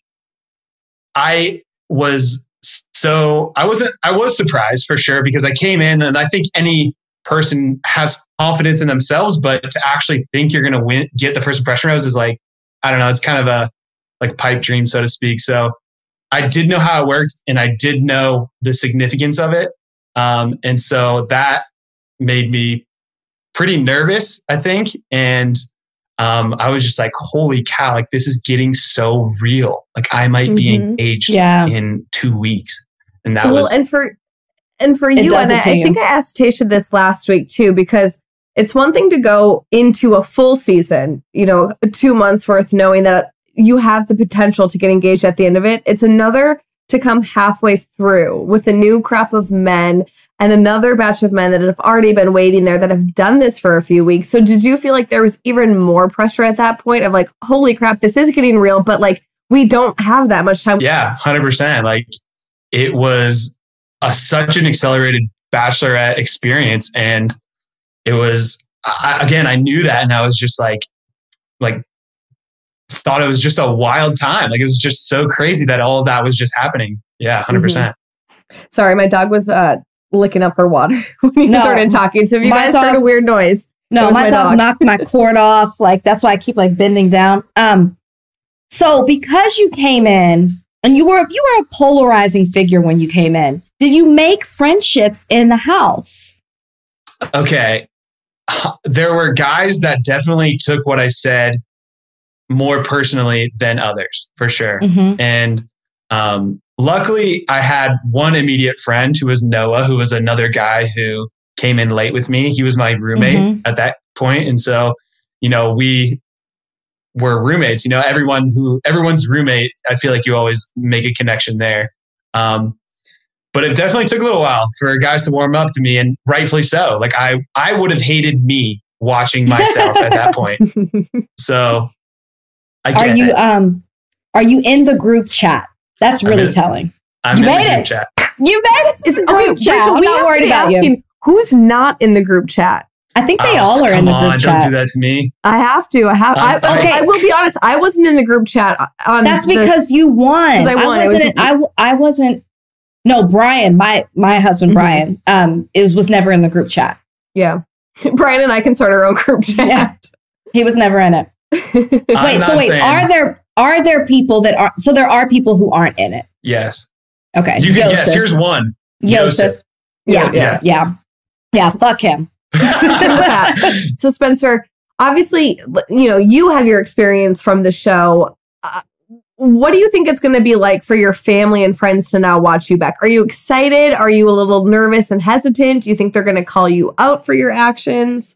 I was so I wasn't I was surprised for sure because I came in and I think any person has confidence in themselves, but to actually think you're gonna win get the first impression rose is like I don't know, it's kind of a like pipe dream, so to speak. So I did know how it worked and I did know the significance of it. Um, and so that made me pretty nervous, I think. And um, I was just like, holy cow, like this is getting so real. Like I might be Mhm. engaged Yeah. in two weeks. And that well, was and for and for you, and I, to I think I asked Tayshia this last week too, because it's one thing to go into a full season, you know, two months worth, knowing that you have the potential to get engaged at the end of it. It's another to come halfway through with a new crop of men and another batch of men that have already been waiting there that have done this for a few weeks. So did you feel like there was even more pressure at that point of like, holy crap, this is getting real, but like we don't have that much time. Yeah, hundred percent. Like it was a such an accelerated bachelorette experience, and it was I, again. I knew that, and I was just like, like thought it was just a wild time. Like it was just so crazy that all of that was just happening. Yeah, 100 percent. Sorry, my dog was uh licking up her water [laughs] when you No, started talking. So if you my guys heard a weird noise, No, was my, my dog, dog. knocked my [laughs] cord off. Like that's why I keep like bending down. Um, so because you came in and you were you were a polarizing figure when you came in, did you make friendships in the house? Okay, there were guys that definitely took what I said more personally than others, for sure. Mhm. And um, luckily, I had one immediate friend who was Noah, who was another guy who came in late with me. He was my roommate Mhm. at that point, and so you know we were roommates. You know, everyone who everyone's roommate. I feel like you always make a connection there. Um, but it definitely took a little while for guys to warm up to me, and rightfully so. Like I, I would have hated me watching myself at that point. [laughs] So I Are you it. um are you in the group chat? That's I'm really in- telling. I'm you in made the group it. chat. You made it to the Okay, group chat. Rachel, I'm not worried to be about you. Who's not in the group chat? I think they Oh, all are in come the on, group Don't do that to me. I have to. I have. I, I, okay. I will be honest. I wasn't in the group chat on. That's the- because you won. I won. It was- wasn't. I, w- I wasn't. No, Brian, my my husband Mhm. Brian, um, it was, was never in the group chat. yeah. [laughs] Brian and I can start our own group chat. Yeah. He was never in it. [laughs] Wait, so wait, saying- are there are there people that are so there are people who aren't in it? Yes. Okay, You can Yosef. guess. Here's one. Yosef. Yeah, Yeah. yeah, yeah. Fuck him. [laughs] so Spencer, obviously, you know you have your experience from the show. Uh, what do you think it's going to be like for your family and friends to now watch you back? Are you excited? Are you a little nervous and hesitant? Do you think they're going to call you out for your actions?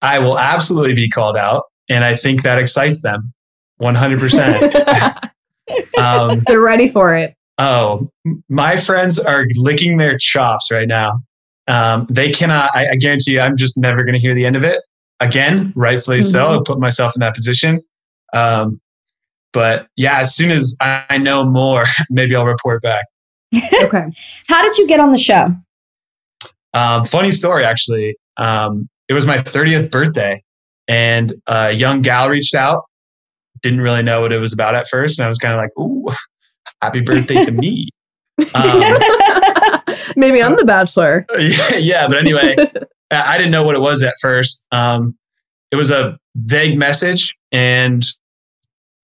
I will absolutely be called out, and I think that excites them. 100%. um, [laughs] they're ready for it. oh, my friends are licking their chops right now. Um, they cannot, I, I guarantee you, I'm just never going to hear the end of it again, rightfully so. Mhm. I put myself in that position. Um, but yeah, as soon as I I know more, [laughs] maybe I'll report back. Okay. [laughs] How did you get on the show? Um, funny story, actually. Um, it was my 30th birthday, and a young gal reached out. Didn't really know what it was about at first, and I was kind of like, "Ooh, [laughs] happy birthday to me." [laughs] Um, [laughs] Maybe I'm the bachelor. yeah, yeah, but anyway, I I didn't know what it was at first. Um, it was a vague message, and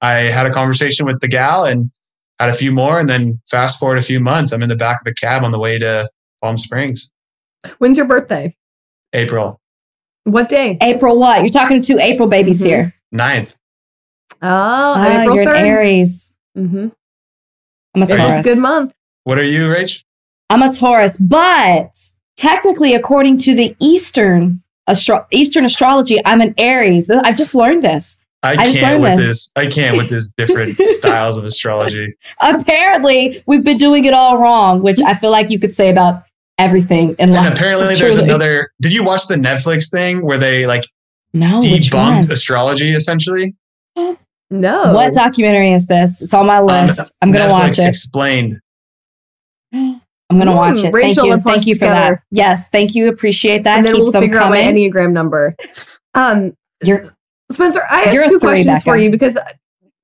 I had a conversation with the gal and had a few more, and then fast forward a few months, I'm in the back of a cab on the way to Palm Springs, When's your birthday? April What day? April what? You're talking to two April babies Mhm. here. 9th. Oh, Ah, April you're 3rd. an Aries. Mm-hmm. I'm a Taurus. It's a good month. What are you, Rach? I'm a Taurus, but technically, according to the Eastern astro- Eastern astrology, I'm an Aries. I've just learned this. I I can't with this. this. I can't with this different [laughs] styles of astrology. Apparently, we've been doing it all wrong, which I feel like you could say about everything in And life. apparently, [laughs] there's another. Did you watch the Netflix thing where they like no. Debunked astrology essentially? No. What documentary is this? It's on my Um, list. I'm gonna Netflix watch it. Explained. I'm gonna Hmm, watch it. Rachel, thank you. let's watch Thank you it for that. Yes, thank you. Appreciate that. and then Keep we'll them figure out my. Enneagram number. Um, You're Spencer, I have You're two three, questions Becca. for you because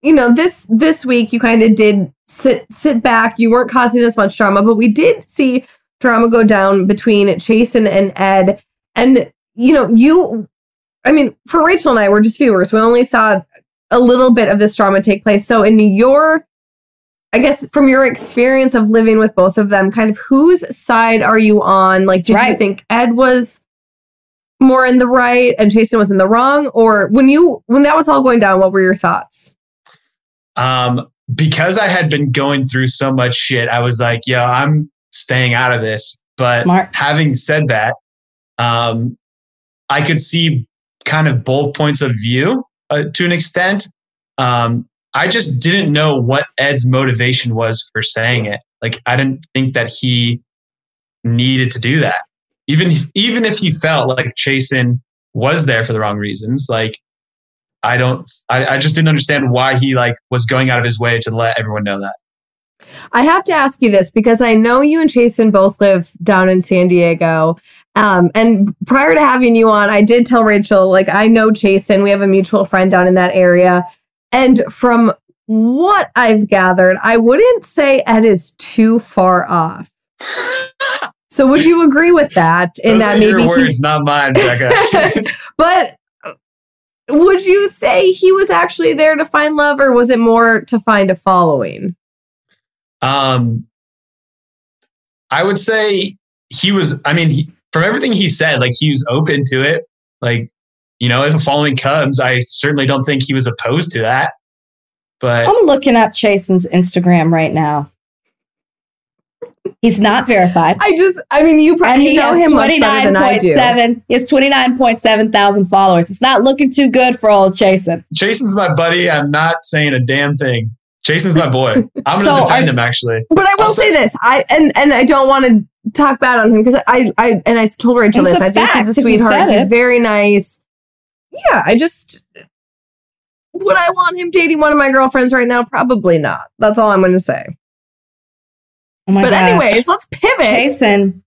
you know this this week you kind of did sit sit back. You weren't causing as much drama, but we did see drama go down between Chasen and Ed. And you know, you I mean, for Rachel and I, we're just viewers. We only saw a little bit of this drama take place. So in your I guess from your experience of living with both of them, kind of whose side are you on? Like, did you think Ed was more in the right and Chasen was in the wrong? Or when you when that was all going down, what were your thoughts? Um, because I had been going through so much shit, I was like, yeah, I'm staying out of this. But Smart. having said that, um, I could see kind of both points of view uh, to an extent. Um, I just didn't know what Ed's motivation was for saying it. Like, I didn't think that he needed to do that. Even if, even if he felt like Chasen was there for the wrong reasons, like I don't, I, I just didn't understand why he like was going out of his way to let everyone know that. I have to ask you this because I know you and Chasen both live down in San Diego. Um, and prior to having you on, I did tell Rachel, like, I know Chasen. We have a mutual friend down in that area. And from what I've gathered, I wouldn't say Ed is too far off. So would you agree with that? In Those that maybe your he- not mine, Becca. [laughs] but would you say he was actually there to find love or was it more to find a following? Um, I would say he was. I mean, he, from everything he said, like he was open to it. Like, you know, if a following comes, I certainly don't think he was opposed to that. But I'm looking up Chasen's Instagram right now. He's not verified. I just, I mean, you probably he know has him much better than I do. 29.7. He has 29.7 thousand followers. It's not looking too good for old Chasen. Chasen's my buddy. I'm not saying a damn thing. Chasen's my boy. I'm gonna So defend are- him actually. But I will I'll say say- this, I and and I don't want to talk bad on him because I I and I told Rachel It's this. I think he's a sweetheart. He's very nice. Yeah, I just would I want him dating one of my girlfriends right now? Probably not. That's all I'm going to say. Oh my but gosh. anyways, let's pivot. Chasen,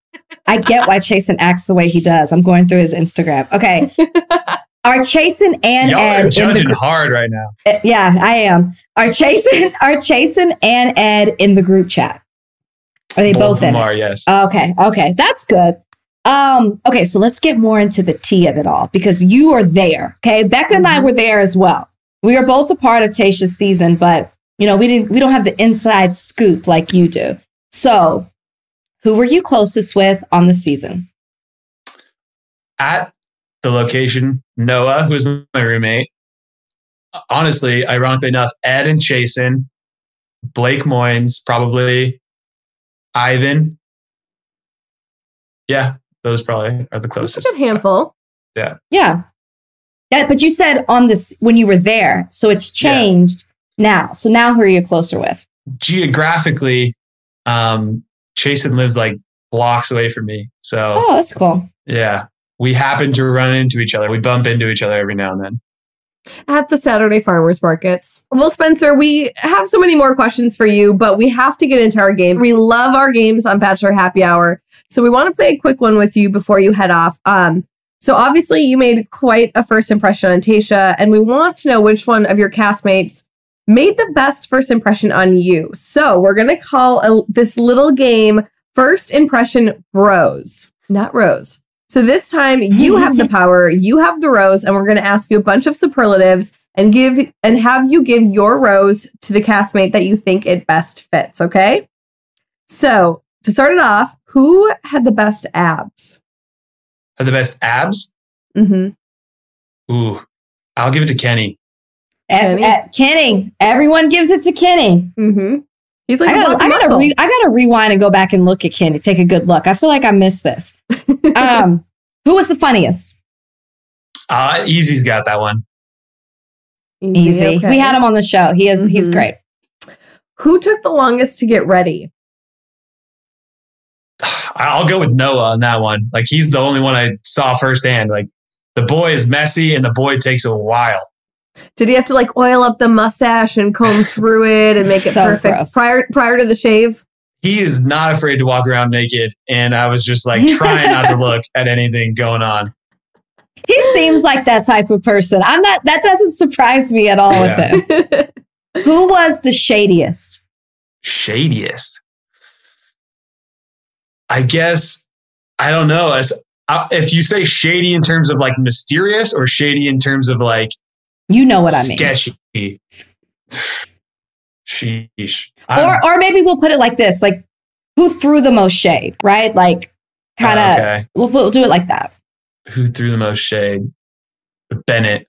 I get why Chasen acts the way he does. I'm going through his Instagram. Okay. [laughs] Are Chasen and Y'all Ed are in the judging hard right now. Uh, Yeah, I am. Are Chasen [laughs] are Chasen and Ed in the group chat? Are they both, of in? them it? are, yes. Okay, okay, that's good. Um, okay, so let's get more into the tea of it all because you are there. Okay, Becca and I were there as well. We are both a part of Tayshia's season, but you know we didn't. We don't have the inside scoop like you do. So, who were you closest with on the season? At the location, Noah, who was my roommate. Honestly, ironically enough, Ed and Chasen, Blake Moynes, probably Ivan. Yeah, those probably are the That's closest. a good handful. Yeah, that. But you said on this when you were there, so it's Yeah. changed now. So now, who are you closer with? Geographically, um, Chasen lives like blocks away from me. So Oh, that's cool. yeah, we happen to run into each other. We bump into each other every now and then. At the Saturday farmers markets. Well, Spencer, we have so many more questions for you, but we have to get into our game. We love our games on Bachelor Happy Hour. So we want to play a quick one with you before you head off. Um, so obviously you made quite a first impression on Tayshia, and we want to know which one of your castmates made the best first impression on you. So we're going to call a, this little game First Impression Bros, not Rose. So this time you have the [laughs] power, you have the rose, and we're going to ask you a bunch of superlatives and give and have you give your rose to the castmate that you think it best fits. Okay. So to start it off, who had the best abs? Have the best abs? Mm-hmm. Ooh, I'll give it to Kenny. Kenny? Kenny? Kenny. Everyone gives it to Kenny. Mm-hmm. He's like I a gotta, I gotta, re- I gotta rewind and go back and look at Kenny. Take a good look. I feel like I missed this. [laughs] Um, who was the funniest? Uh, Eazy's got that one. Eazy. okay. We had him on the show. He is. He's Mhm. great. Who took the longest to get ready? [sighs] I'll go with Noah on that one. Like he's the only one I saw firsthand. Like the boy is messy and the boy takes a while. Did he have to like oil up the mustache and comb [laughs] through it and make it So perfect gross. prior prior to the shave? He is not afraid to walk around naked, and I was just like trying not to [laughs] look at anything going on. He seems like that type of person. I'm not. That doesn't surprise me at all Yeah. with him. [laughs] Who was the shadiest? Shadiest. I guess I don't know. As if you say shady in terms of like mysterious or shady in terms of like You know what I mean. sketchy. Sheesh. I'm- Or, or maybe we'll put it like this: like, who threw the most shade? Right? Like, kind of. Oh, okay. We'll, we'll do it like that. Who threw the most shade? Bennett.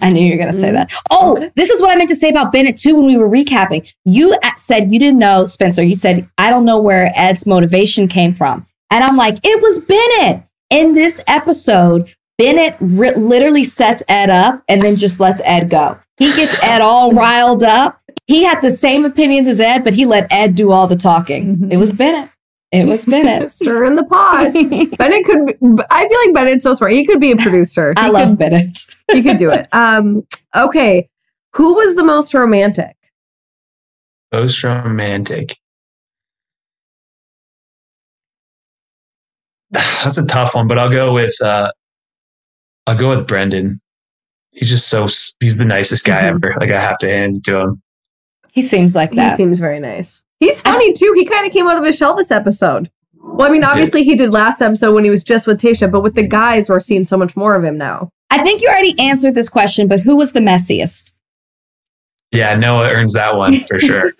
I knew you were going to say that. Oh, this is what I meant to say about Bennett too when we were recapping. You said you didn't know, Spencer. You said, I don't know where Ed's motivation came from. And I'm like, it was Bennett. In this episode, Bennett ri- literally sets Ed up and then just lets Ed go. He gets Ed all [laughs] riled up. He had the same opinions as Ed, but he let Ed do all the talking. It was Bennett. It was Bennett. [laughs] Stir in the pot. [laughs] Bennett could. Be, I feel like Bennett's so smart. He could be a producer. I love could, Bennett. He could do it. Um. Okay. Who was the most romantic? Most romantic. [sighs] That's a tough one, but I'll go with uh I'll go with Brendan. He's just so he's the nicest guy Mhm. ever. Like I have to hand it to him. He seems like that. He seems very nice. He's funny too. He kind of came out of his shell this episode. Well, I mean, obviously he did last episode when he was just with Tayshia, but with the guys, we're seeing so much more of him now. I think you already answered this question, but who was the messiest? Yeah, Noah earns that one for [laughs] sure.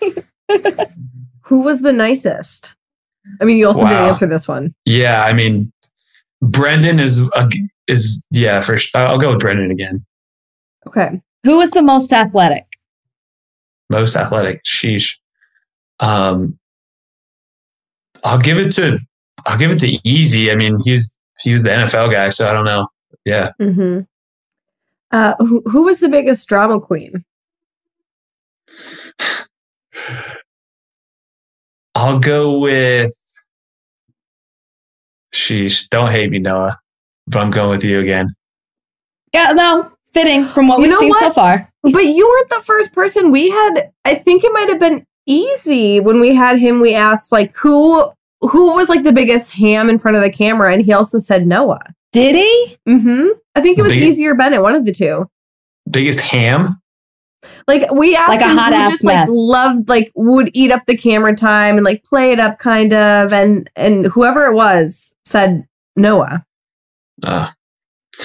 Who was the nicest? I mean, you also didn't answer this one. yeah, I mean Brendan is a, is yeah, for sure. I'll go with Brendan again. Okay. Who was the most athletic? Most athletic. Sheesh. Um I'll give it to I'll give it to Eazy. I mean, he's he was the NFL guy, so I don't know. Yeah. Mm-hmm. Uh, who, who was the biggest drama queen? I'll go with Sheesh. Don't hate me, Noah. But I'm going with you again. Yeah, no, fitting from what You we've know seen what? so far. But you weren't the first person we had. I think it might have been Eazy when we had him. We asked like who who was like the biggest ham in front of the camera, and he also said Noah. Did he? Mm-hmm. I think it was Big- Eazy or Bennett, one of the two. Biggest ham? Like we asked Like a him hot who ass just like loved like would eat up the camera time and like play it up kind of, and and whoever it was said Noah. Uh,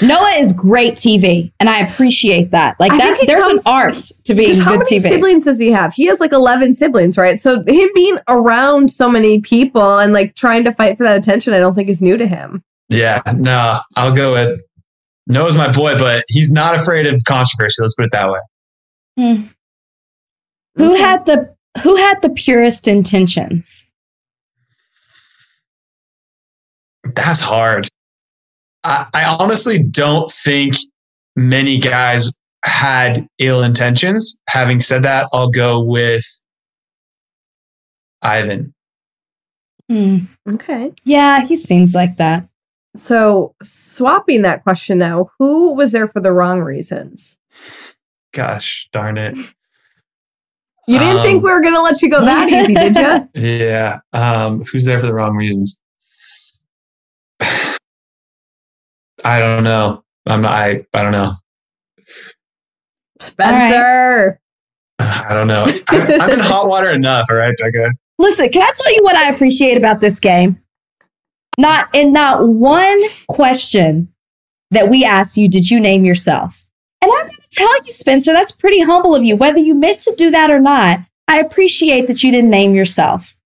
Noah is great TV, and I appreciate that. Like I that, there's comes- an art to being 'Cause how good many TV. siblings does he have? He has like eleven siblings, right? So him being around so many people and like trying to fight for that attention, I don't think is new to him. yeah, no, I'll go with Noah's my boy, but he's not afraid of controversy. Let's put it that way. Who had the Who had the purest intentions? That's hard. I, I honestly don't think many guys had ill intentions. Having said that, I'll go with Ivan. Hmm. Okay. Yeah, he seems like that. So swapping that question now, who was there for the wrong reasons? Gosh darn it. You didn't Um, think we were gonna let you go that easy, did you? [laughs] Yeah. Um, who's there for the wrong reasons? I don't know. I'm not, I, I don't know. Spencer. [sighs] I don't know. I, I'm in hot water enough. All right, Becca. Listen, can I tell you what I appreciate about this game? Not in not one question that we asked you did you name yourself. And I'm going to tell you, Spencer, that's pretty humble of you. Whether you meant to do that or not, I appreciate that you didn't name yourself.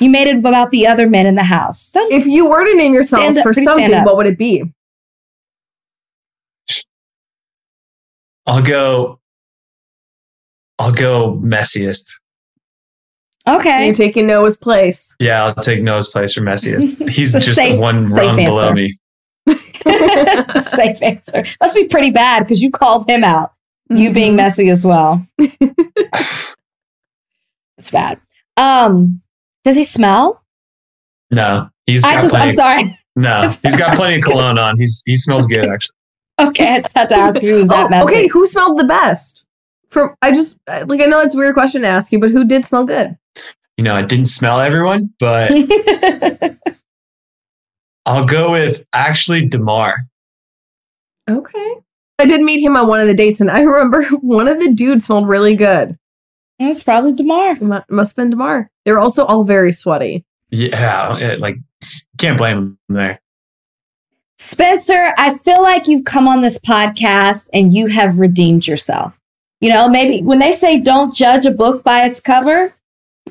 You made it about the other men in the house. If you were to name yourself for pretty something, what would it be? I'll go. I'll go messiest. So okay. you're taking Noah's place. Yeah, I'll take Noah's place for messiest. He's [laughs] just safe- one safe rung below me. [laughs] Safe answer. Must be pretty bad because you called him out. You Mm-hmm. being messy as well. [laughs] it's bad. Um, does he smell? No, he's I got just, I'm sorry. No, he's got plenty of cologne on. He's he smells good actually. Okay, I just had to ask you, was that [laughs] Oh, messy? okay, who smelled the best? From I just like I know it's a weird question to ask you, but who did smell good? You know, I didn't smell everyone, but [laughs] I'll go with actually Demar. Okay. I did meet him on one of the dates, and I [laughs] remember one of the dudes smelled really good. It's probably Demar. It must have been Demar. They were also all very sweaty. Yeah, it- like can't blame them there. Spencer, I feel like you've come on this podcast and you have redeemed yourself. You know, maybe when they say don't judge a book by its cover,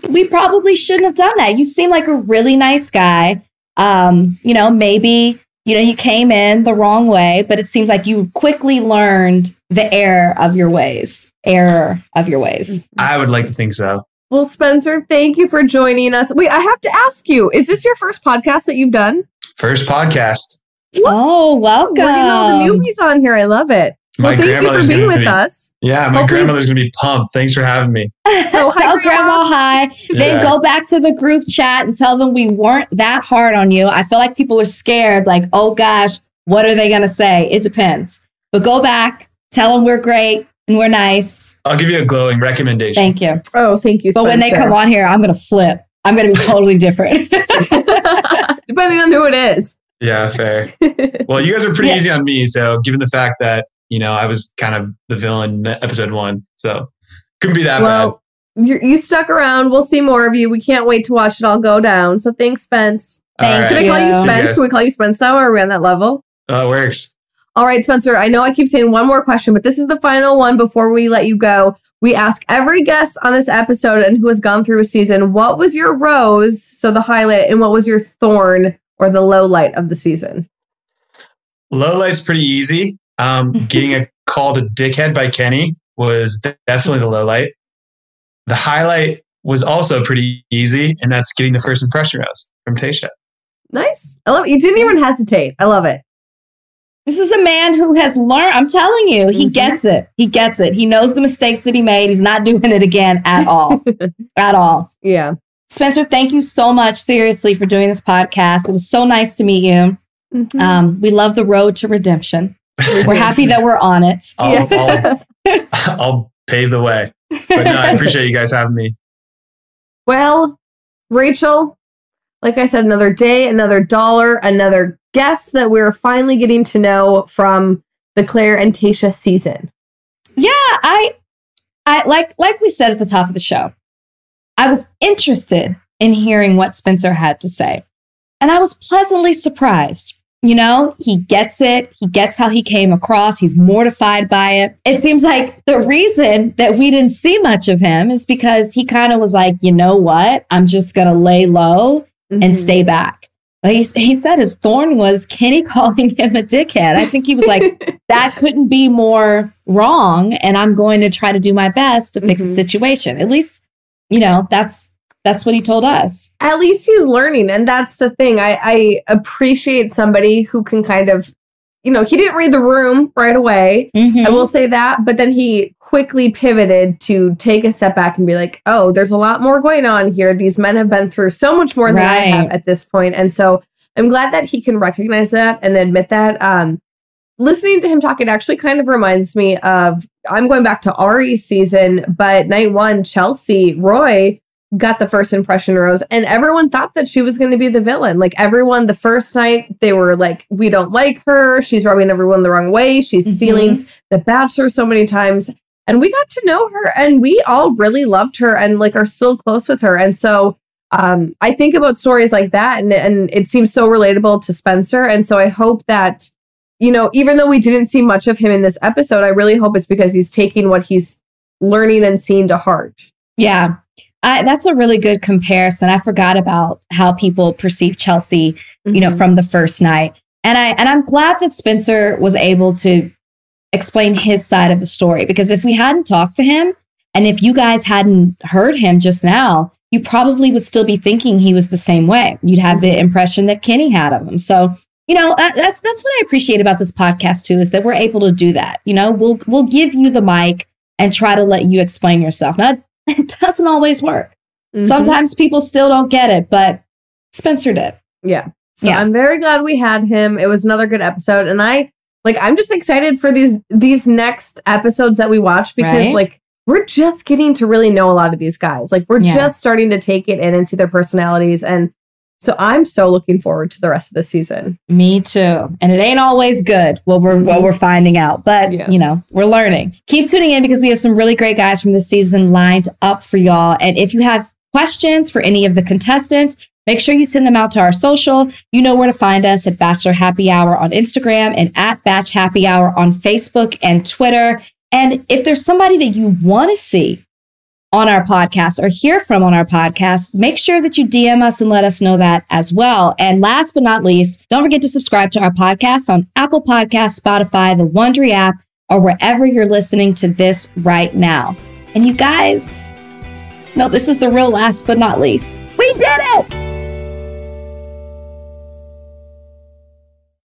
we probably shouldn't have done that. You seem like a really nice guy. Um, you know, maybe, you know, you came in the wrong way, but it seems like you quickly learned the error of your ways. Error of your ways. I would like to think so. Well, Spencer, thank you for joining us. Wait, I have to ask you: Is this your first podcast that you've done? First podcast. Oh, welcome. We're getting all the newbies on here. I love it. My well, thank you for grandmother's being gonna with be- us. Yeah, my Hopefully- grandmother's gonna be pumped. Thanks for having me. [laughs] Oh, tell hi, Grandma Grandma. hi. [laughs] Then Yeah. go back to the group chat and tell them we weren't that hard on you. I feel like people are scared, like, oh gosh, what are they going to say? It depends. But go back, tell them we're great and we're nice. I'll give you a glowing recommendation. Thank you. Oh, thank you. But when they come on here, I'm going to flip. I'm going to be [laughs] totally different. depending on who it is. Yeah, [laughs] fair. Well, you guys are pretty Yeah. easy on me. So, given the fact that you know I was kind of the villain in episode one, so couldn't be that bad. well, you you stuck around. We'll see more of you. We can't wait to watch it all go down. So thanks, Spence. All thank Can I call you Yeah. See you Spence? Can we call you Spence now? Or are we on that level? Oh, it works. All right, Spencer. I know I keep saying one more question, but this is the final one before we let you go. We ask every guest on this episode and who has gone through a season, what was your rose, so the highlight, and what was your thorn or the low light of the season? Low light's pretty easy. Um, [laughs] getting a call to dickhead by Kenny was definitely the low light. The highlight was also pretty easy, and that's getting the first impression rose from Tayshia. Nice. I love it. You didn't even hesitate. I love it. this is a man who has learned. I'm telling you, he Mhm. gets it. He gets it. He knows the mistakes that he made. He's not [laughs] doing it again at all. [laughs] at all. Yeah. Spencer, thank you so much, seriously, for doing this podcast. It was so nice to meet you. Mhm. Um, we love the road to redemption. We're happy that we're on it. I'll, Yeah. I'll, [laughs] I'll pave the way. But no, I appreciate you guys having me. Well, Rachel, like I said, another day, another dollar, another guest that we're finally getting to know from the Clare and Tayshia season. Yeah, I, I like like we said at the top of the show. I was interested in hearing what Spencer had to say, and I was pleasantly surprised. You know, he gets it. He gets how he came across. He's mortified by it. It seems like the reason that we didn't see much of him is because he kind of was like, you know what? I'm just going to lay low and Mhm. stay back. But he, he said his thorn was Kenny [laughs] calling him a dickhead. I think he was like, [laughs] that couldn't be more wrong. And I'm going to try to do my best to fix Mhm. the situation. At least, you know, that's that's what he told us. At least he's learning, and that's the thing. I, I appreciate somebody who can kind of, you know, he didn't read the room right away. Mhm. I will say that, but then he quickly pivoted to take a step back and be like, "Oh, there's a lot more going on here. These men have been through so much more than I have at this point." And so I'm glad that he can recognize that and admit that. Um, listening to him talk, it actually kind of reminds me of I'm going back to Arie's season, but night one, Chelsea Roy got the first impression rose, and everyone thought that she was going to be the villain. Like everyone, the first night, they were like, "We don't like her. She's rubbing everyone the wrong way. She's Mhm. stealing the Bachelor so many times." And we got to know her, and we all really loved her, and like are still close with her. And so, um, I think about stories like that, and and it seems so relatable to Spencer. And so, I hope that you know, even though we didn't see much of him in this episode, I really hope it's because he's taking what he's learning and seeing to heart. Yeah. I, that's a really good comparison. I forgot about how people perceive Chelsea, you know, Mhm. from the first night. And I and I'm glad that Spencer was able to explain his side of the story because if we hadn't talked to him and if you guys hadn't heard him just now, you probably would still be thinking he was the same way. You'd have the impression that Kenny had of him. So, you know, that, that's that's what I appreciate about this podcast too is that we're able to do that. You know, we'll we'll give you the mic and try to let you explain yourself. Now, [laughs] it doesn't always work. Mhm. Sometimes people still don't get it, but Spencer did. Yeah. So Yeah. I'm very glad we had him. It was another good episode. And I like I'm just excited for these these next episodes that we watch because Right. like we're just getting to really know a lot of these guys. Like we're Yeah. just starting to take it in and see their personalities. And so I'm so looking forward to the rest of the season. Me too. And it ain't always good what we're what we're finding out, but Yes. you know, we're learning. Keep tuning in because we have some really great guys from this season lined up for y'all. And if you have questions for any of the contestants, make sure you send them out to our social. You know where to find us at Bachelor Happy Hour on Instagram and at Batch Happy Hour on Facebook and Twitter. And if there's somebody that you want to see on our podcast or hear from on our podcast, make sure that you DM us and let us know that as well. And last but not least, don't forget to subscribe to our podcast on Apple Podcasts, Spotify, the Wondery app, or wherever you're listening to this right now. And you guys, no, this is the real last but not least. We did it!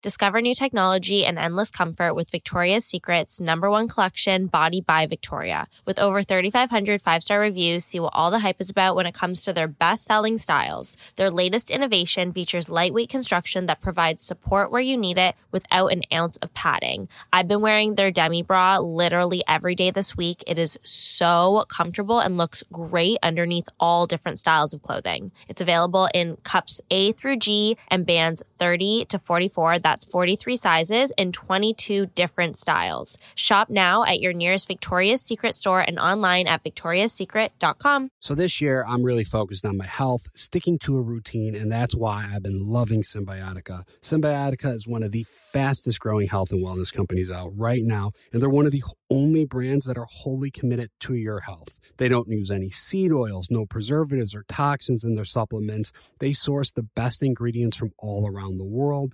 Discover new technology and endless comfort with Victoria's Secret's number one collection, Body by Victoria. With over 3,500 five star reviews, see what all the hype is about when it comes to their best selling styles. Their latest innovation features lightweight construction that provides support where you need it without an ounce of padding. I've been wearing their demi bra literally every day this week. It is so comfortable and looks great underneath all different styles of clothing. It's available in cups A through G and bands 30 to 44 that's 43 sizes in 22 different styles. Shop now at your nearest Victoria's Secret store and online at victoriassecret.com. So this year, I'm really focused on my health, sticking to a routine, and that's why I've been loving Cymbiotika. Cymbiotika is one of the fastest growing health and wellness companies out right now, and they're one of the only brands that are wholly committed to your health. They don't use any seed oils, no preservatives or toxins in their supplements. They source the best ingredients from all around the world,